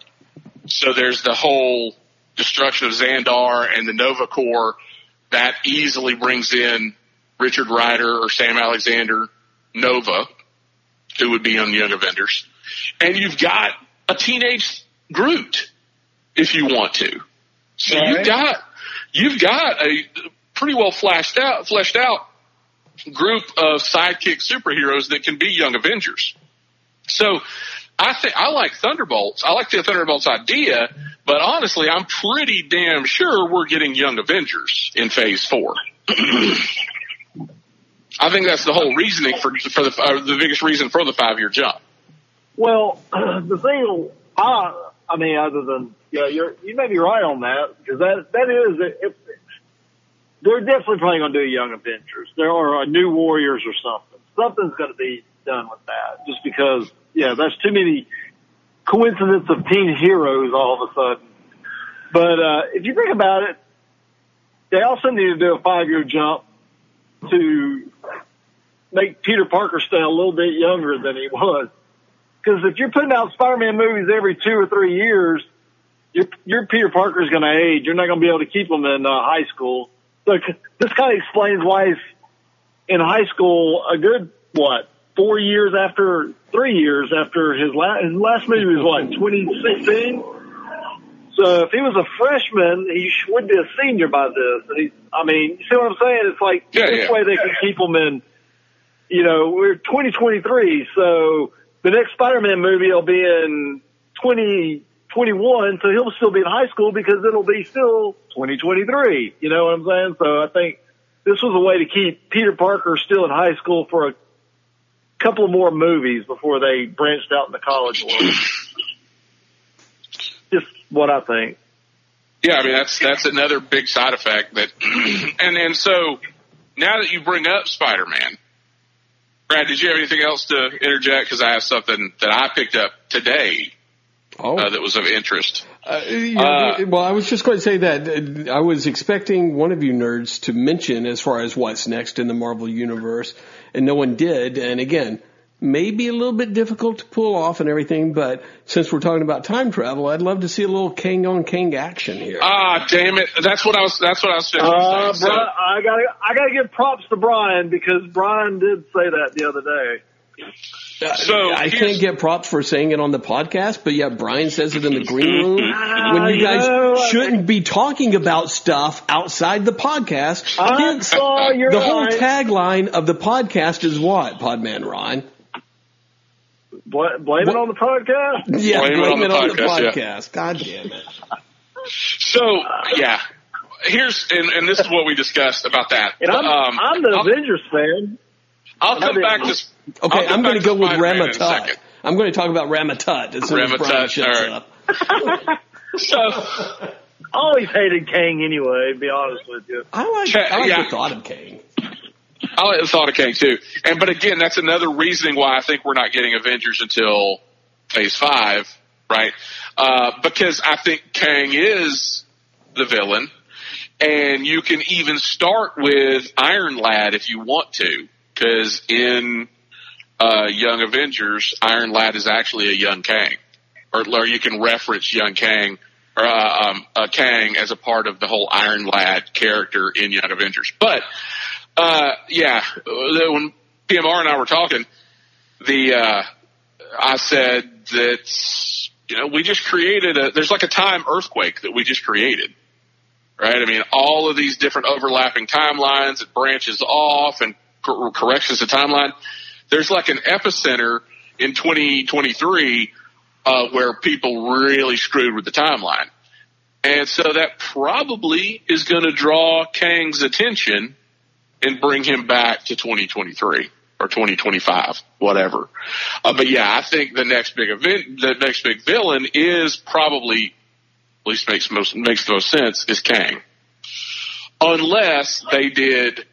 So there's the whole destruction of Xandar and the Nova Corps that easily brings in Richard Rider or Sam Alexander Nova, who would be on the Young Avengers. And you've got a teenage Groot if you want to. So right. you've got, you've got a pretty well fleshed out, fleshed out group of sidekick superheroes that can be Young Avengers. So I think I like Thunderbolts. I like the Thunderbolts idea, but honestly, I'm pretty damn sure we're getting Young Avengers in Phase Four. I think that's the whole reasoning for for the uh, the biggest reason for the five year jump. Well, the thing, I I mean, other than yeah, you're you may be right on that because that that is if, they're definitely probably going to do Young Avengers. There are a New Warriors or something. Something's going to be done with that just because yeah, that's too many coincidence of teen heroes all of a sudden. But uh, if you think about it, they also need to do a five year jump to make Peter Parker stay a little bit younger than he was. Because if you're putting out Spider-Man movies every two or three years, your, your Peter Parker's going to age. You're not going to be able to keep him in uh, high school. So this kind of explains why he's in high school a good, what, four years after, three years after his last, his last movie was what, 2016? So if he was a freshman, he would be a senior by this. He, I mean, you see what I'm saying? It's like yeah, this yeah. way they can keep him in. You know, we're 2023, so the next Spider-Man movie will be in 2021, so he'll still be in high school because it'll be still 2023. You know what I'm saying? So I think this was a way to keep Peter Parker still in high school for a couple of more movies before they branched out in the college world. Just what I think. Yeah, I mean that's that's another big side effect that, and and so now that you bring up Spider Man, Brad, did you have anything else to interject? Because I have something that I picked up today Oh. uh, that was of interest. Uh, yeah, well, I was just going to say that uh, I was expecting one of you nerds to mention as far as what's next in the Marvel universe, and no one did. And again, maybe a little bit difficult to pull off and everything, but since we're talking about time travel, I'd love to see a little Kang on Kang action here. Ah, damn it! That's what I was. That's what I was fixing to Uh, say. So- I gotta, I gotta give props to Brian because Brian did say that the other day. So I can't get props for saying it on the podcast, but yeah, Brian says it in the green room when you you guys know, I shouldn't be talking about stuff outside the podcast. I'm Hence, sorry, the whole right. tagline of the podcast is what, Podman Ron? Bla- blame it on the podcast. Yeah, Blame blame, it on the it podcast, on the yeah. God damn it. So yeah, here's and, and this is what we discussed about that. And I'm, Um, I'm the I'll, Avengers fan. I'll come I back didn't- to. Okay, I'll come I'm going to go with Spider-Man in a Ramatut. I'm going to talk about Ramatut as soon as Brian Ramatut, shuts all right. up. So Always hated Kang anyway. To be honest with you. I like, Okay, I like yeah. the thought of Kang. I like the thought of Kang too. And but again, that's another reasoning why I think we're not getting Avengers until Phase Five, right? Uh, because I think Kang is the villain, and you can even start with Iron Lad if you want to, because in uh, Young Avengers, Iron Lad is actually a young Kang, or, or you can reference young Kang. Or, uh, um, uh, Kang as a part of the whole Iron Lad character in Young Avengers, but uh, yeah, when PMR and I were talking, the uh, I said that you know we just created a there's like a time earthquake that we just created, right? I mean, all of these different overlapping timelines, it branches off and cor- corrections the timeline. There's like an epicenter in 2023 uh, where people really screwed with the timeline. And so that probably is going to draw Kang's attention and bring him back to 2023 or 2025, whatever. Uh, but yeah, I think the next big event, the next big villain is probably, at least makes most, makes the most sense, is Kang. Unless they did,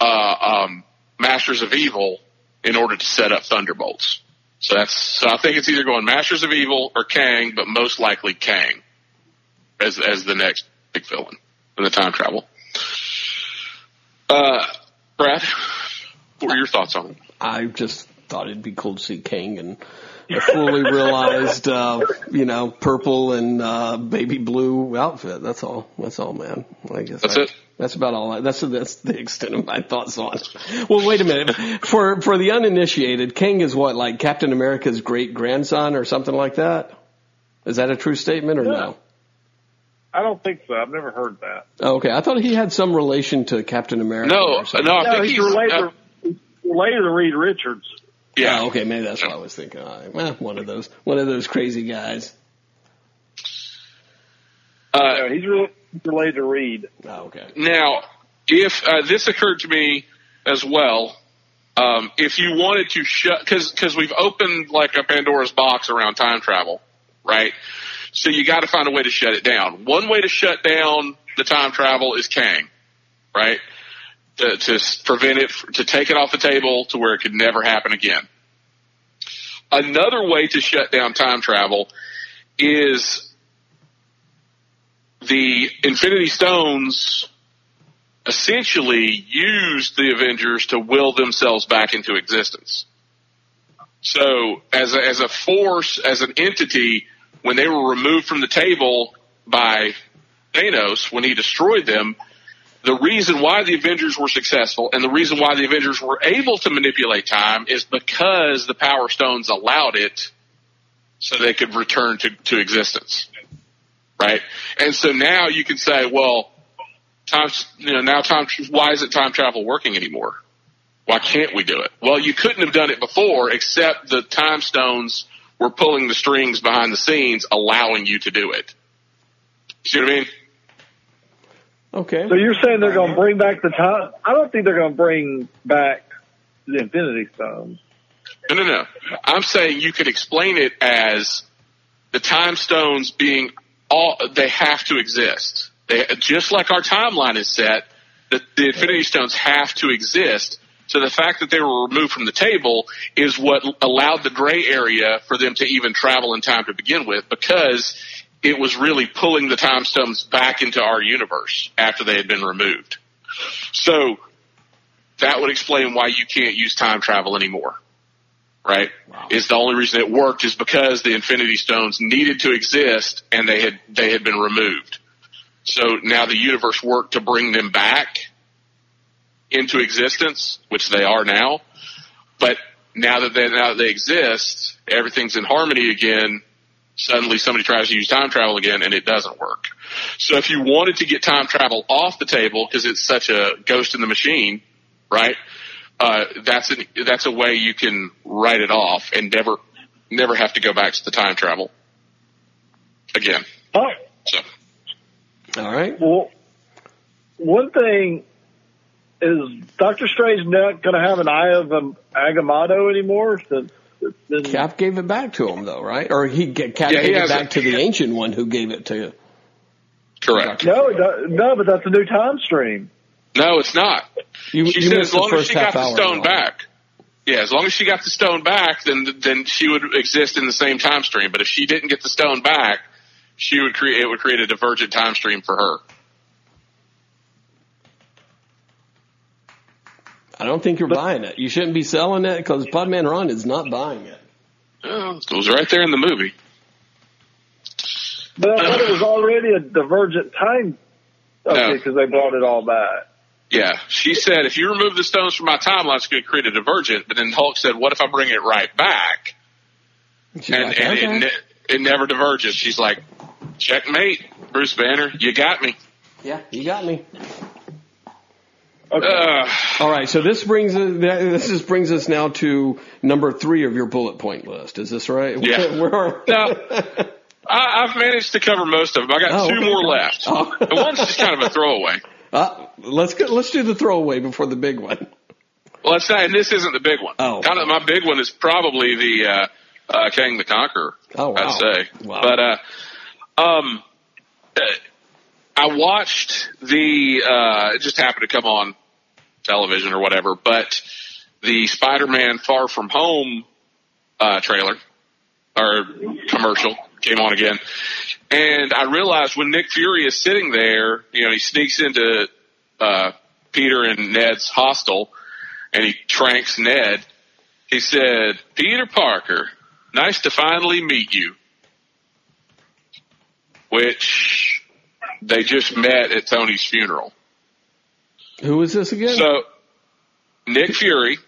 uh, um, Masters of Evil in order to set up Thunderbolts. So that's, so I think it's either going Masters of Evil or Kang, but most likely Kang as, as the next big villain in the time travel. Uh, Brad, what were your thoughts on it? I just thought it'd be cool to see Kang in a fully realized, uh, you know, purple and uh, baby blue outfit. That's all. That's all, man. I guess That's I- it? That's about all. I, that's that's the extent of my thoughts on it. Well, wait a minute. For for the uninitiated, Kang is what like Captain America's great grandson or something like that. Is that a true statement or no? I don't think so. I've never heard that. Oh, okay, I thought he had some relation to Captain America. No, no, I No, think he's, he's, related, uh, related to Reed Richards. Yeah. Oh, okay, maybe that's what I was thinking. All right. Well, one of those, one of those crazy guys. Uh, Yeah, he's re- related to Reed. Oh, okay. Now, if uh, this occurred to me as well, um, if you wanted to shut, because because we've opened like a Pandora's box around time travel, right? So you got to find a way to shut it down. One way to shut down the time travel is Kang, right? To, to prevent it, to take it off the table to where it could never happen again. Another way to shut down time travel is the Infinity Stones essentially used the Avengers to will themselves back into existence. So as a, as a force, as an entity, when they were removed from the table by Thanos, when he destroyed them, the reason why the Avengers were successful and the reason why the Avengers were able to manipulate time is because the Power Stones allowed it so they could return to, to existence. Right? And so now you can say, well, time, you know, now time, why isn't time travel working anymore? Why can't we do it? Well, you couldn't have done it before except the time stones were pulling the strings behind the scenes, allowing you to do it. See what I mean? Okay. So you're saying they're going to bring back the time? I don't think they're going to bring back the Infinity Stones. No, no, no. I'm saying you could explain it as the time stones being all, they have to exist. They, just like our timeline is set, the, the Infinity Stones have to exist. So the fact that they were removed from the table is what allowed the gray area for them to even travel in time to begin with because it was really pulling the time stones back into our universe after they had been removed. So that would explain why you can't use time travel anymore. right? Is the only reason it worked is because the Infinity Stones needed to exist and they had they had been removed. So now the universe worked to bring them back into existence, which they are now. But now that they now that they exist, everything's in harmony again. Suddenly somebody tries to use time travel again and it doesn't work. So if you wanted to get time travel off the table because it's such a ghost in the machine, right? Uh, that's an, that's a way you can write it off and never never have to go back to the time travel again. All right. So All right. Well, one thing is Doctor Strange not going to have an Eye of um, Agamotto anymore. Since it's been, Mm-hmm. Cap gave it back to him though, right? Or he Cap Yeah, he gave it back it. to the ancient one who gave it to correct. no, no, but that's a new time stream. No, it's not. you. She you said as long as she got the stone back. Yeah, as long as she got the stone back, then then she would exist in the same time stream. But if she didn't get the stone back, she would create it would create a divergent time stream for her. I don't think you're buying it. You shouldn't be selling it because Podman Ron is not buying it. Oh, it was right there in the movie. But I thought it was already a divergent time. Okay, No. because they brought it all back. Yeah, she said if you remove the stones from my timeline, it's going to create a divergent. But then Hulk said, "What if I bring it right back?" She's and like, and okay. it, ne- it never diverges. She's like, "Checkmate, Bruce Banner, you got me." yeah, you got me. Okay. Uh, All right, so this brings us, this just brings us now to number three of your bullet point list. Is this right? Yeah. Where are, No. I, I've managed to cover most of them. I got Oh, two okay. more left. Oh. The one's just kind of a throwaway. uh, let's go, let's do the throwaway before the big one. Well, it's not, and this isn't the big one. Oh. kind of my big one is probably the uh, uh, Kang the Conqueror. Oh, wow. I'd say. Wow. But uh, um, uh, I watched the. Uh, it just happened to come on television or whatever, but the Spider-Man Far From Home uh, trailer or commercial came on again, and I realized when Nick Fury is sitting there, you know, he sneaks into uh, Peter and Ned's hostel, and he tranks Ned. He said, "Peter Parker, nice to finally meet you." Which they just met at Tony's funeral. Who is this again? So Nick Fury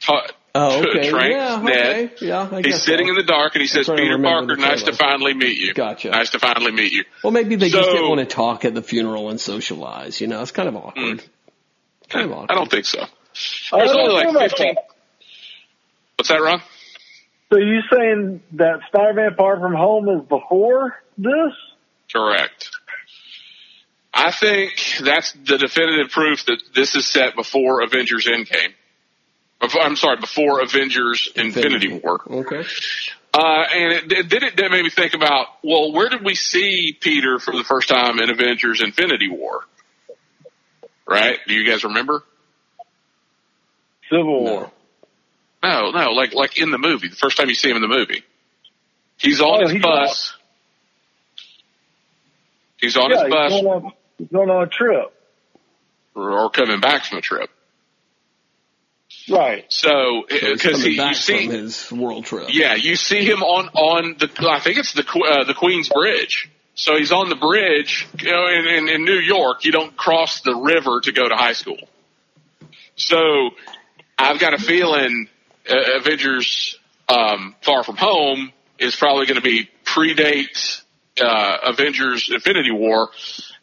ta- oh, okay. tranks yeah, Ned. okay. Yeah, I He's sitting so. in the dark and he says, Peter Parker, nice to finally meet you. Gotcha. Nice to finally meet you. Well, maybe they just didn't want to talk at the funeral and socialize. You know, it's kind of awkward. Hmm. Kind of awkward. I don't think so. There's only like 15. that. What's that, Ron? So you saying that Spider-Man Far From Home is before this? Correct. I think that's the definitive proof that this is set before Avengers Endgame. Before, I'm sorry, before Avengers Infinity War. Okay. Uh, and it, it did it that made me think about, well, where did we see Peter for the first time in Avengers Infinity War? Right? Do you guys remember? Civil War. No, no, like like in the movie, the first time you see him in the movie. He's on Oh, his he's bus. He's on yeah, his bus he's going on, he's going on a trip. or, or coming back from a trip. Right. So, So because coming he, you back see, from his world trip. yeah, you see him on on the I think it's the uh, the Queens Bridge. So he's on the bridge, you know, in, in, in New York. You don't cross the river to go to high school. So I've got a feeling uh, Avengers um, Far From Home is probably going to be predate uh, Avengers Infinity War,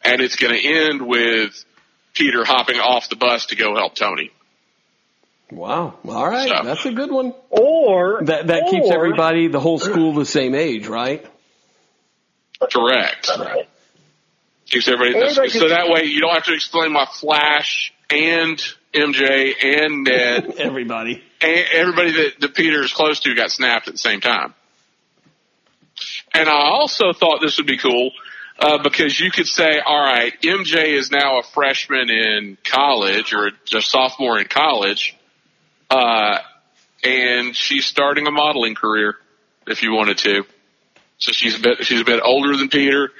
and it's going to end with Peter hopping off the bus to go help Tony. Wow. All right. So- That's a good one. Or That that keeps everybody, the whole school, the same age, right? Correct. Keeps everybody. Or they so could- that way you don't have to explain why Flash and MJ and Ned Everybody. and everybody that, that Peter is close to got snapped at the same time. And I also thought this would be cool uh, because you could say, all right, MJ is now a freshman in college or a sophomore in college, uh, and she's starting a modeling career if you wanted to. So she's a bit she's a bit older than Peter.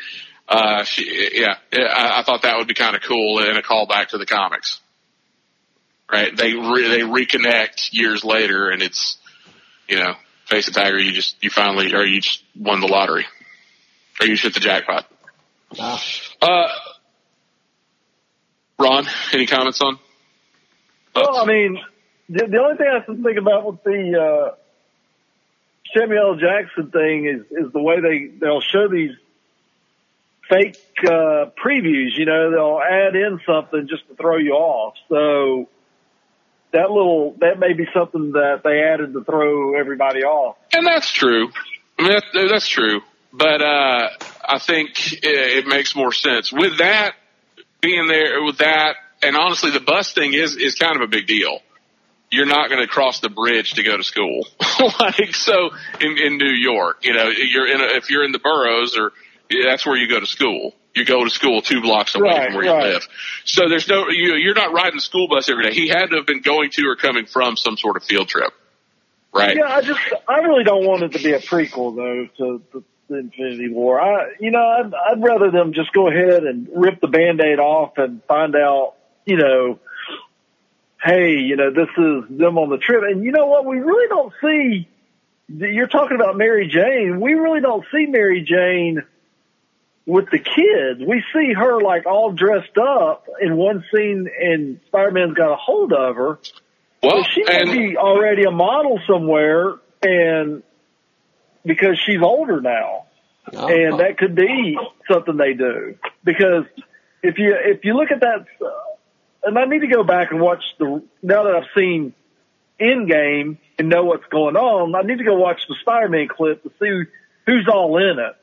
Uh, she, yeah, I, I thought that would be kind of cool and a callback to the comics. right? They re- they reconnect years later, and it's you know, face a tiger, you just you finally or you just won the lottery, or you hit the jackpot. Uh, Ron, any comments on? Well, I mean, the, the only thing I have to think about with the uh, Samuel L. Jackson thing is is the way they they'll show these fake uh, previews. You know, they'll add in something just to throw you off. So that little that may be something that they added to throw everybody off. And that's true. I mean, that, that's true. But uh, I think it, it makes more sense with that being there. With that, and honestly, the bus thing is is kind of a big deal. You're not going to cross the bridge to go to school, like so in in New York. You know, you're in a, if you're in the boroughs or that's where you go to school. You go to school two blocks away Right, from where right. you live. So there's no you you're not riding the school bus every day. He had to have been going to or coming from some sort of field trip, right? Yeah, I just I really don't want it to be a prequel though to, to the Infinity War. I you know I'd, I'd rather them just go ahead and rip the Band-Aid off and find out you know, hey, you know this is them on the trip, and you know what we really don't see. You're talking about Mary Jane. We really don't see Mary Jane with the kids. We see her like all dressed up in one scene, and Spider-Man's got a hold of her. Well, Well, she may and be already a model somewhere, and because she's older now, Oh, and that could be something they do. Because if you if you look at that, uh, and I need to go back and watch the now that I've seen Endgame and know what's going on, I need to go watch the Spider-Man clip to see who's all in it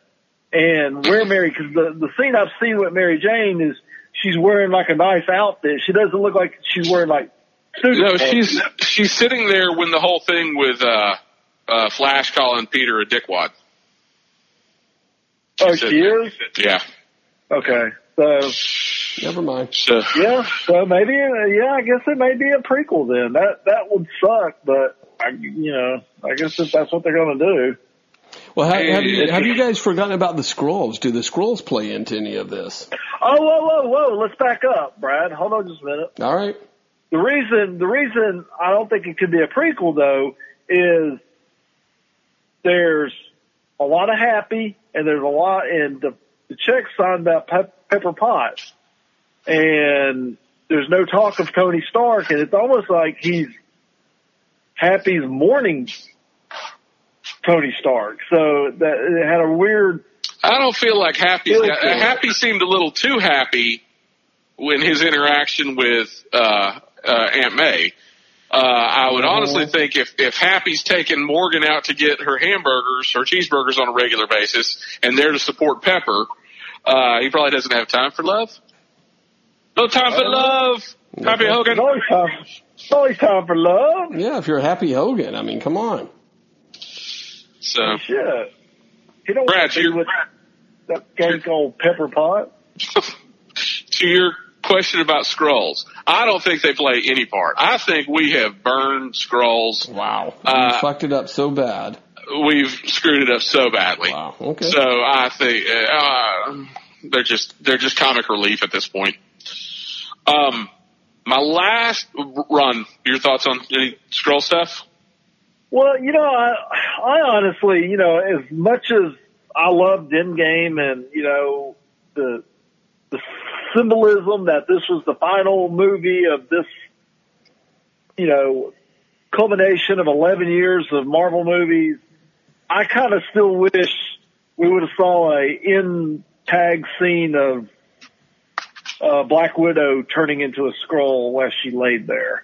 and where Mary. Because the the scene I've seen with Mary Jane is she's wearing like a nice outfit. She doesn't look like she's wearing like. student No, she's she's sitting there when the whole thing with uh, uh, Flash calling Peter a dickwad. Oh, She's she sitting there. is? Yeah. Okay. So, Never mind. So yeah, so maybe, uh, yeah, I guess it may be a prequel then. That, that would suck, but I, you know, I guess if that's what they're going to do. Well, have, have, you, have you guys forgotten about the Skrulls? Do the Skrulls play into any of this? Oh, whoa, whoa, whoa. Let's back up, Brad. Hold on just a minute. All right. The reason, the reason I don't think it could be a prequel though is there's a lot of happy and there's a lot, and the, the check signed by Pep, Pepper Potts and there's no talk of Tony Stark and it's almost like he's Happy's mourning Tony Stark. So that it had a weird, I don't feel like Happy good. Happy seemed a little too happy when his interaction with uh, uh, Aunt May. Uh, I would honestly think if if Happy's taking Morgan out to get her hamburgers or cheeseburgers on a regular basis and there to support Pepper, uh, he probably doesn't have time for love. No time for love, Happy Hogan. it's always time, it's always time for love. Yeah, if you're a Happy Hogan, I mean, come on. So Shit. He don't Brad, want to be you're- with that guy called Pepper Pot. to your question about Skrulls, I don't think they play any part. I think we have burned Skrulls. Wow. Uh, fucked it up so bad. We've screwed it up so badly. Wow. Okay. So I think uh, they're just they're just comic relief at this point. Um, my last run. Your thoughts on any Skrull stuff? Well, you know, I, I honestly, you know, as much as I loved Endgame and, you know, the, the symbolism that this was the final movie of this, you know, culmination of 11 years of Marvel movies, I kind of still wish we would have saw a in tag scene of uh, Black Widow turning into a Skrull while she laid there.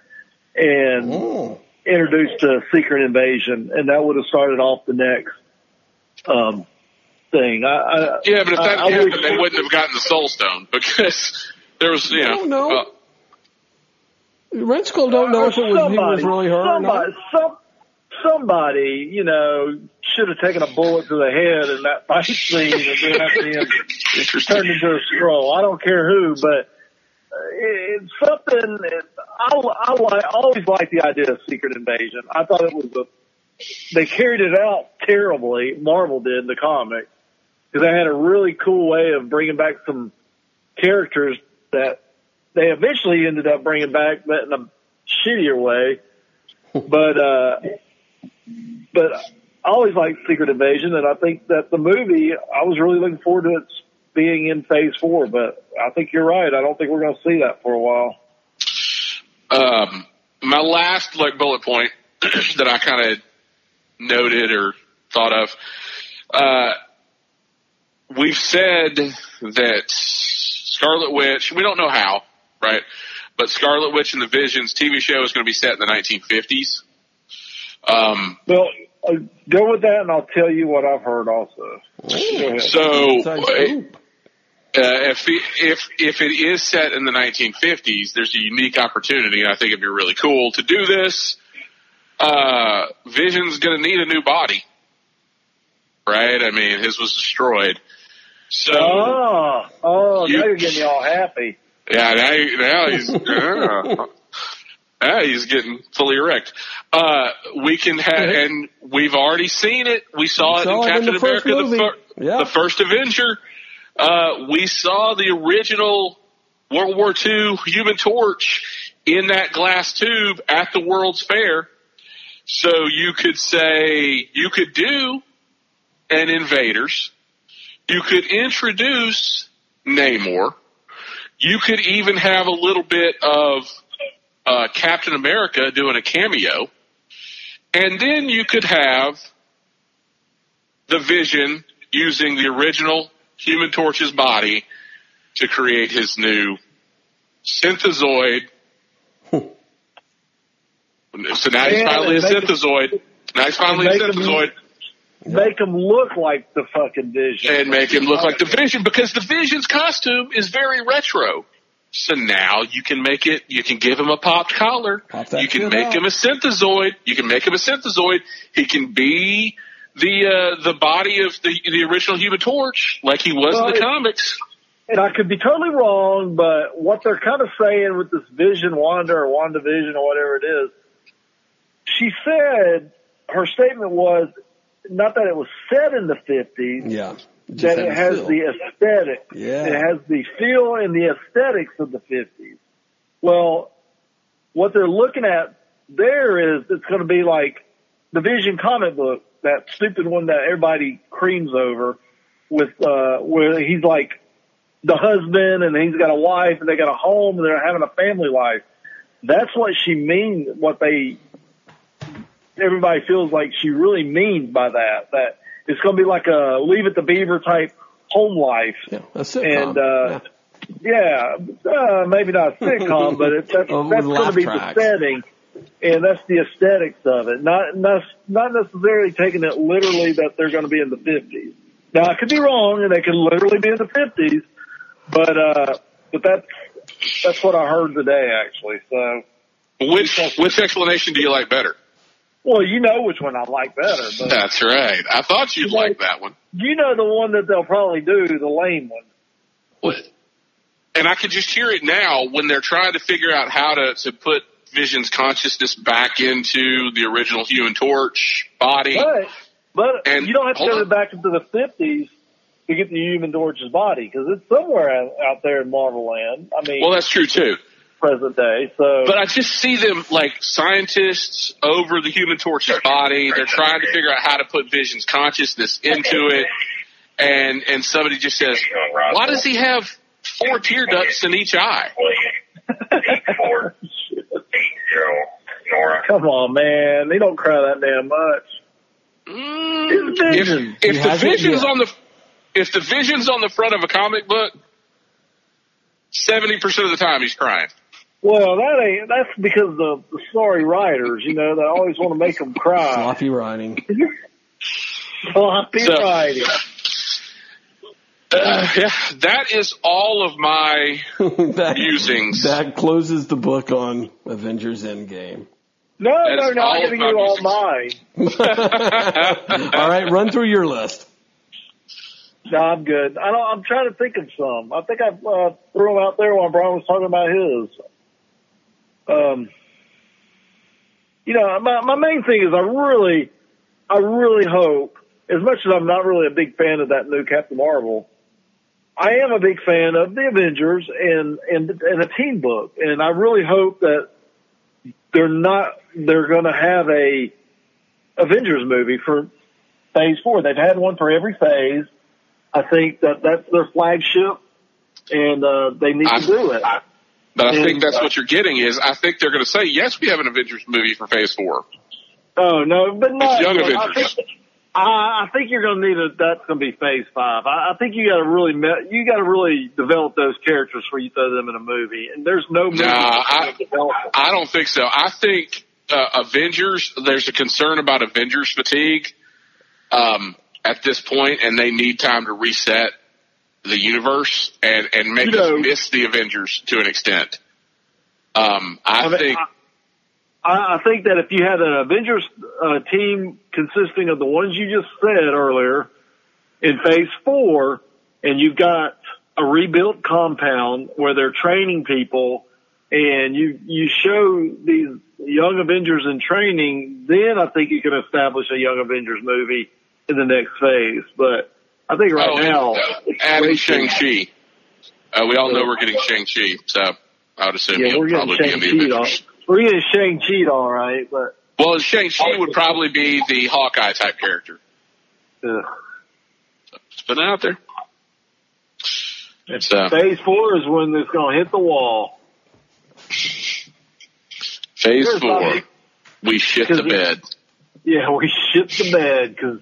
And, Oh. introduced a secret invasion, and that would have started off the next um, thing. I, I, Yeah, but if that I- I happened, wish- they wouldn't have gotten the Soul Stone because there was you know. No, no. uh, Red Skull don't know if it was he was really hurt or not. somebody, some, somebody, you know, should have taken a bullet to the head in that fight scene, and then at the end interesting. turned into a Skrull. I don't care who, but uh, it's something. That I, I like. I always liked the idea of secret invasion. I thought it was a. They carried it out terribly. Marvel did in the comic because they had a really cool way of bringing back some characters that they eventually ended up bringing back, but in a shittier way. But uh, but I always liked Secret Invasion, and I think that the movie I was really looking forward to it being in Phase Four. But I think you're right. I don't think we're going to see that for a while. Um, my last like bullet point that I kind of noted or thought of. Uh, we've said that Scarlet Witch. We don't know how, right? But Scarlet Witch and the Visions TV show is going to be set in the 1950s. Um, Well, uh, go with that, and I'll tell you what I've heard also. So uh, if if if it is set in the 1950s, there's a unique opportunity, and I think it'd be really cool to do this. Uh, Vision's going to need a new body, right? I mean, his was destroyed. So Oh, oh, You- now you're getting me all happy. yeah, now, now he's yeah. Yeah, he's getting fully erect. Uh, we can have, and we've already seen it. We saw We it saw in it in Captain the first America, the, movie. fir- Yeah. the first Avenger. Uh, we saw the original World War II Human Torch in that glass tube at the World's Fair. So you could say you could do an Invaders. You could introduce Namor. You could even have a little bit of uh, Captain America doing a cameo, and then you could have the Vision using the original Human Torch's body to create his new synthezoid. so now he's finally a synthezoid. Now he's finally a synthezoid Make him look like the fucking Vision. and make him look like the Vision because the Vision's costume is very retro. So now you can make it, you can give him a popped collar. Pop that You can make out. him a synthezoid. You can make him a synthezoid. He can be the, uh, the body of the, the original Human Torch like he was in the it- comics. and I could be totally wrong, but what they're kind of saying with this Vision Wanda or Wanda Vision or whatever it is, she said her statement was not that it was set in the 50s, Yeah. That it has feel. the aesthetic. Yeah. It has the feel and the aesthetics of the 50s. Well, what they're looking at there is it's going to be like the Vision comic book, that stupid one that everybody creams over with, uh, where he's like the husband and he's got a wife and they got a home and they're having a family life. That's what she means, what they, everybody feels like she really means by that, that it's going to be like a leave it to beaver type home life. Yeah, a sitcom. And, uh, Yeah, uh, maybe not a sitcom, but it, that's, Oh, that's going to be tracks. the setting, and that's the aesthetics of it. Not not not necessarily taking it literally that they're going to be in the fifties. Now I could be wrong, and they could literally be in the fifties, but uh, but that's that's what I heard today actually. So, Which, which explanation do you like better? Well, you know which one I like better, but That's right. I thought you'd like that one. you know the one that they'll probably do, the lame one. What? And I can just hear it now when they're trying to figure out how to, to put Vision's consciousness back into the original Human Torch body. But but And- you don't have to go on. back into the fifties to get the Human Torch's body because it's somewhere out, out there in Marvel Land. I mean, Well, that's true too. Present day. So But I just see them like scientists over the Human Torch's body. They're trying to figure out how to put Vision's consciousness into it. And, and somebody just says, why does he have four tear ducts in each eye? come on, man, they don't cry that damn much. Mm, It's if, if the vision's on the if the vision's on the front of a comic book, seventy percent of the time he's crying. Well, that ain't. That's because the, the sorry writers, you know, they always want to make them cry. Sloppy writing. Sloppy So- writing. Uh, yeah, that is all of my that, musings. that closes the book on Avengers Endgame. No, That no, is no, I'm giving my you all musings. mine. All right, run through your list. No, I'm good. I don't, I'm trying to think of some. I think I uh, threw them out there while Brian was talking about his. Um, you know, my my main thing is I really, I really hope, as much as I'm not really a big fan of that new Captain Marvel, I am a big fan of the Avengers and and and a team book, and I really hope that they're not. They're going to have a Avengers movie for Phase Four. They've had one for every phase. I think that that's their flagship, and uh, they need I- to do it. But I think that's uh, what you're getting is I think they're going to say yes, we have an Avengers movie for Phase Four. Oh no, but no. It's Young I Avengers. think, I, I think you're going to need a. That's going to be Phase Five. I, I think you got to really me- you got to really develop those characters before you throw them in a movie. And there's no movie Nah, I- gonna develop them. I don't think so. I think uh, Avengers. There's a concern about Avengers fatigue um, at this point, and they need time to reset the universe and and make You know- us miss the Avengers to an extent. Um, I, I mean, think. I, I think that if you had an Avengers uh, team consisting of the ones you just said earlier in Phase Four, and you've got a rebuilt compound where they're training people, and you you show these young Avengers in training, then I think you can establish a Young Avengers movie in the next phase. But I think right oh, and, now, uh, it's adding Shang Chi. Uh, we all know we're getting Shang Chi, so I would assume Yeah, he'll we're getting probably be Shang in the Chi. We're getting Shang Chi, all right, but. Well, Shang Chi would probably be the Hawkeye type character. Uh, Just putting it out there. So Phase four is when it's going to hit the wall. phase four, we shit the bed. Yeah, we shit the bed because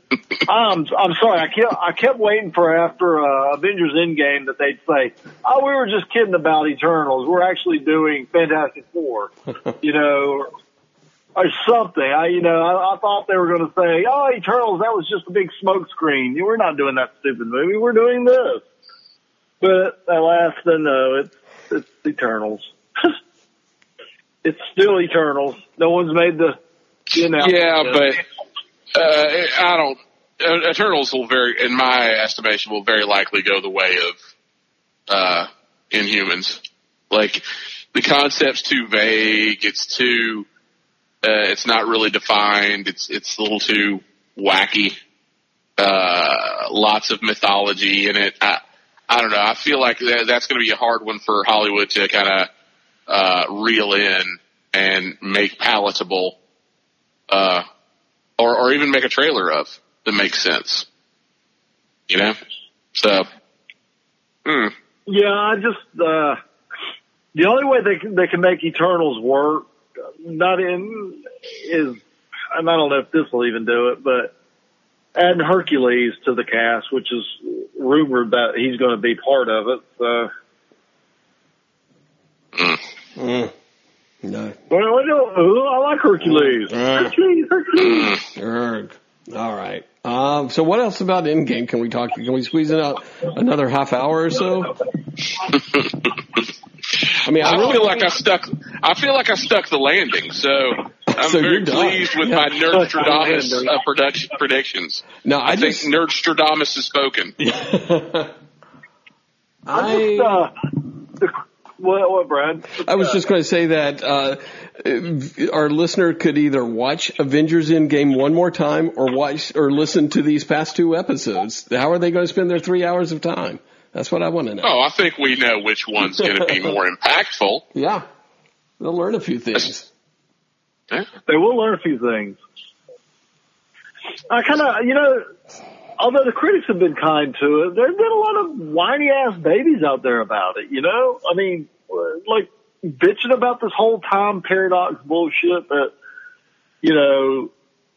I'm I'm sorry. I kept I kept waiting for after uh, Avengers Endgame that they'd say, "Oh, we were just kidding about Eternals. We're actually doing Fantastic Four, you know, or something." I you know I, I thought they were going to say, "Oh, Eternals, that was just a big smoke screen. We're not doing that stupid movie. We're doing this." But alas, then no, it's it's Eternals. it's still Eternals. No one's made the the announcement Yeah, but uh, I don't. uh, Eternals will very, in my estimation, will very likely go the way of uh, Inhumans. Like the concept's too vague. It's too. Uh, it's not really defined. It's it's a little too wacky. Uh, lots of mythology in it. I, I don't know. I feel like that, that's going to be a hard one for Hollywood to kind of uh, reel in and make palatable uh, or or even make a trailer of that makes sense. You know, so hmm. Yeah, I just uh the only way they can they can make Eternals work, not in is and I don't know if this will even do it, but adding Hercules to the cast, which is rumored that he's going to be part of it. So, Mm. No. well, I, don't, oh, I like Hercules. Uh. Hercules, Hercules. Erg. All right. Um, so what else about Endgame can we talk? Can we squeeze in out another half hour or so? I mean, I, I really feel like I stuck. I feel like I stuck the landing. So I'm So very you're pleased with Yeah. my Nerdstradamus Landing. uh, production predictions. no, I, I think just Nerdstradamus has spoken. I just, I uh, the, what, what, Brad? I was just going to say that uh, our listener could either watch Avengers Endgame one more time or watch or listen to these past two episodes. How are they going to spend their three hours of time? That's what I want to know. Oh, I think we know which one's going to be more impactful. Yeah, they'll learn a few things. They will learn a few things. I kind of, you know, although the critics have been kind to it, there's been a lot of whiny ass babies out there about it. You know, I mean, like bitching about this whole time paradox bullshit that, you know,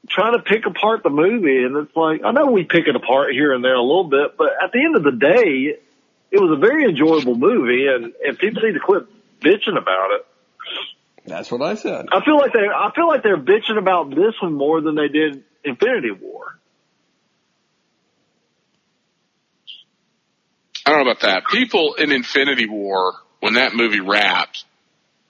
trying to pick apart the movie, and it's like I know we pick it apart here and there a little bit, but at the end of the day, it was a very enjoyable movie, and and people need to quit bitching about it. That's what I said. I feel like they I feel like they're bitching about this one more than they did Infinity War. I don't know about that. People in Infinity War, when that movie wrapped,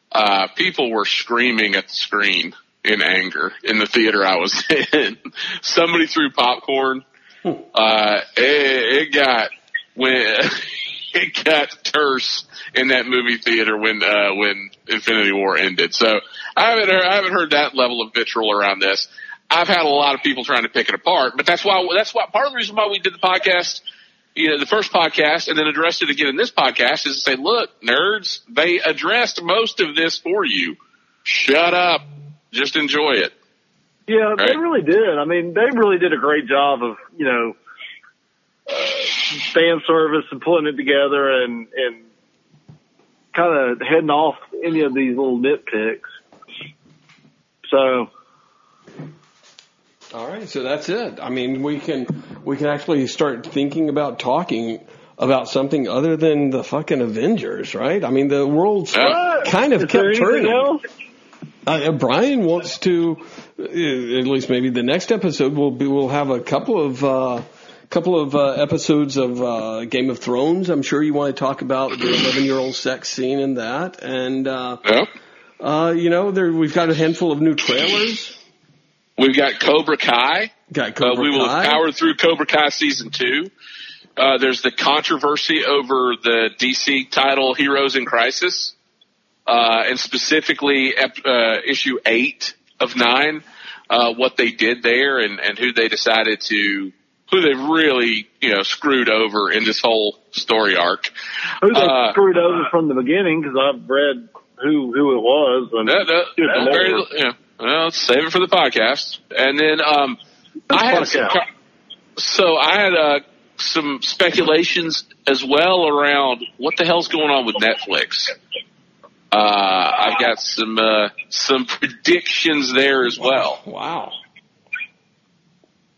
uh, people were screaming at the screen in anger in the theater I was in. Somebody threw popcorn. Uh, it, it got when it got terse in that movie theater when uh, when Infinity War ended. So I haven't heard, I haven't heard that level of vitriol around this. I've had a lot of people trying to pick it apart, but that's why that's why part of the reason why we did the podcast you know, the first podcast and then addressed it again in this podcast is to say, look, nerds, they addressed most of this for you. shut up, just enjoy it. Yeah, they really did. I mean, they really did a great job of, you know, uh, fan service and pulling it together and, and kind of heading off any of these little nitpicks. So, All right, so that's it. I mean, we can we can actually start thinking about talking about something other than the fucking Avengers, right? I mean, the world's Yeah. kind of is there kept turning. Uh, Brian wants to, uh, at least maybe the next episode will be we'll have a couple of uh, couple of uh, episodes of uh, Game of Thrones. I'm sure you want to talk about the 11 year old sex scene in that, and uh, Yeah. uh, you know, there we've got a handful of new trailers. We've got Cobra Kai. Got Uh, we will Kai. have powered through Cobra Kai season two. Uh, there's the controversy over the DC title Heroes in Crisis, uh, and specifically ep- uh, issue eight of nine, uh, what they did there and, and who they decided to, who they really, you know, screwed over in this whole story arc. Who they Uh, screwed over from the beginning because I've read who who it was. And No, no, no, lord. very, yeah. Well, let's save it for the podcast. And then um, I had some, so I had uh, some speculations as well around what the hell's going on with Netflix. Uh, I got some uh, some predictions there as well. Wow.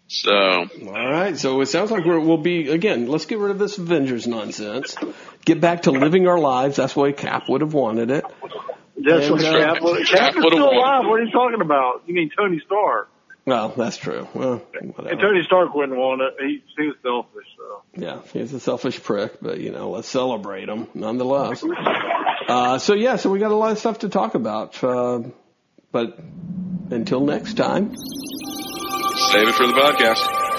So All right, so it sounds like we're, we'll be again. Let's get rid of this Avengers nonsense. Get back to living our lives. That's the way Cap would have wanted it. That's And, what uh, is still won. alive. What are you talking about? You mean Tony Stark? Well, that's true. Well, And. Tony Stark wouldn't want it. He, he was selfish. So. Yeah, he's a selfish prick, but you know, let's celebrate him nonetheless. Uh, so yeah, so we got a lot of stuff to talk about. Uh, but until next time. save it for the podcast.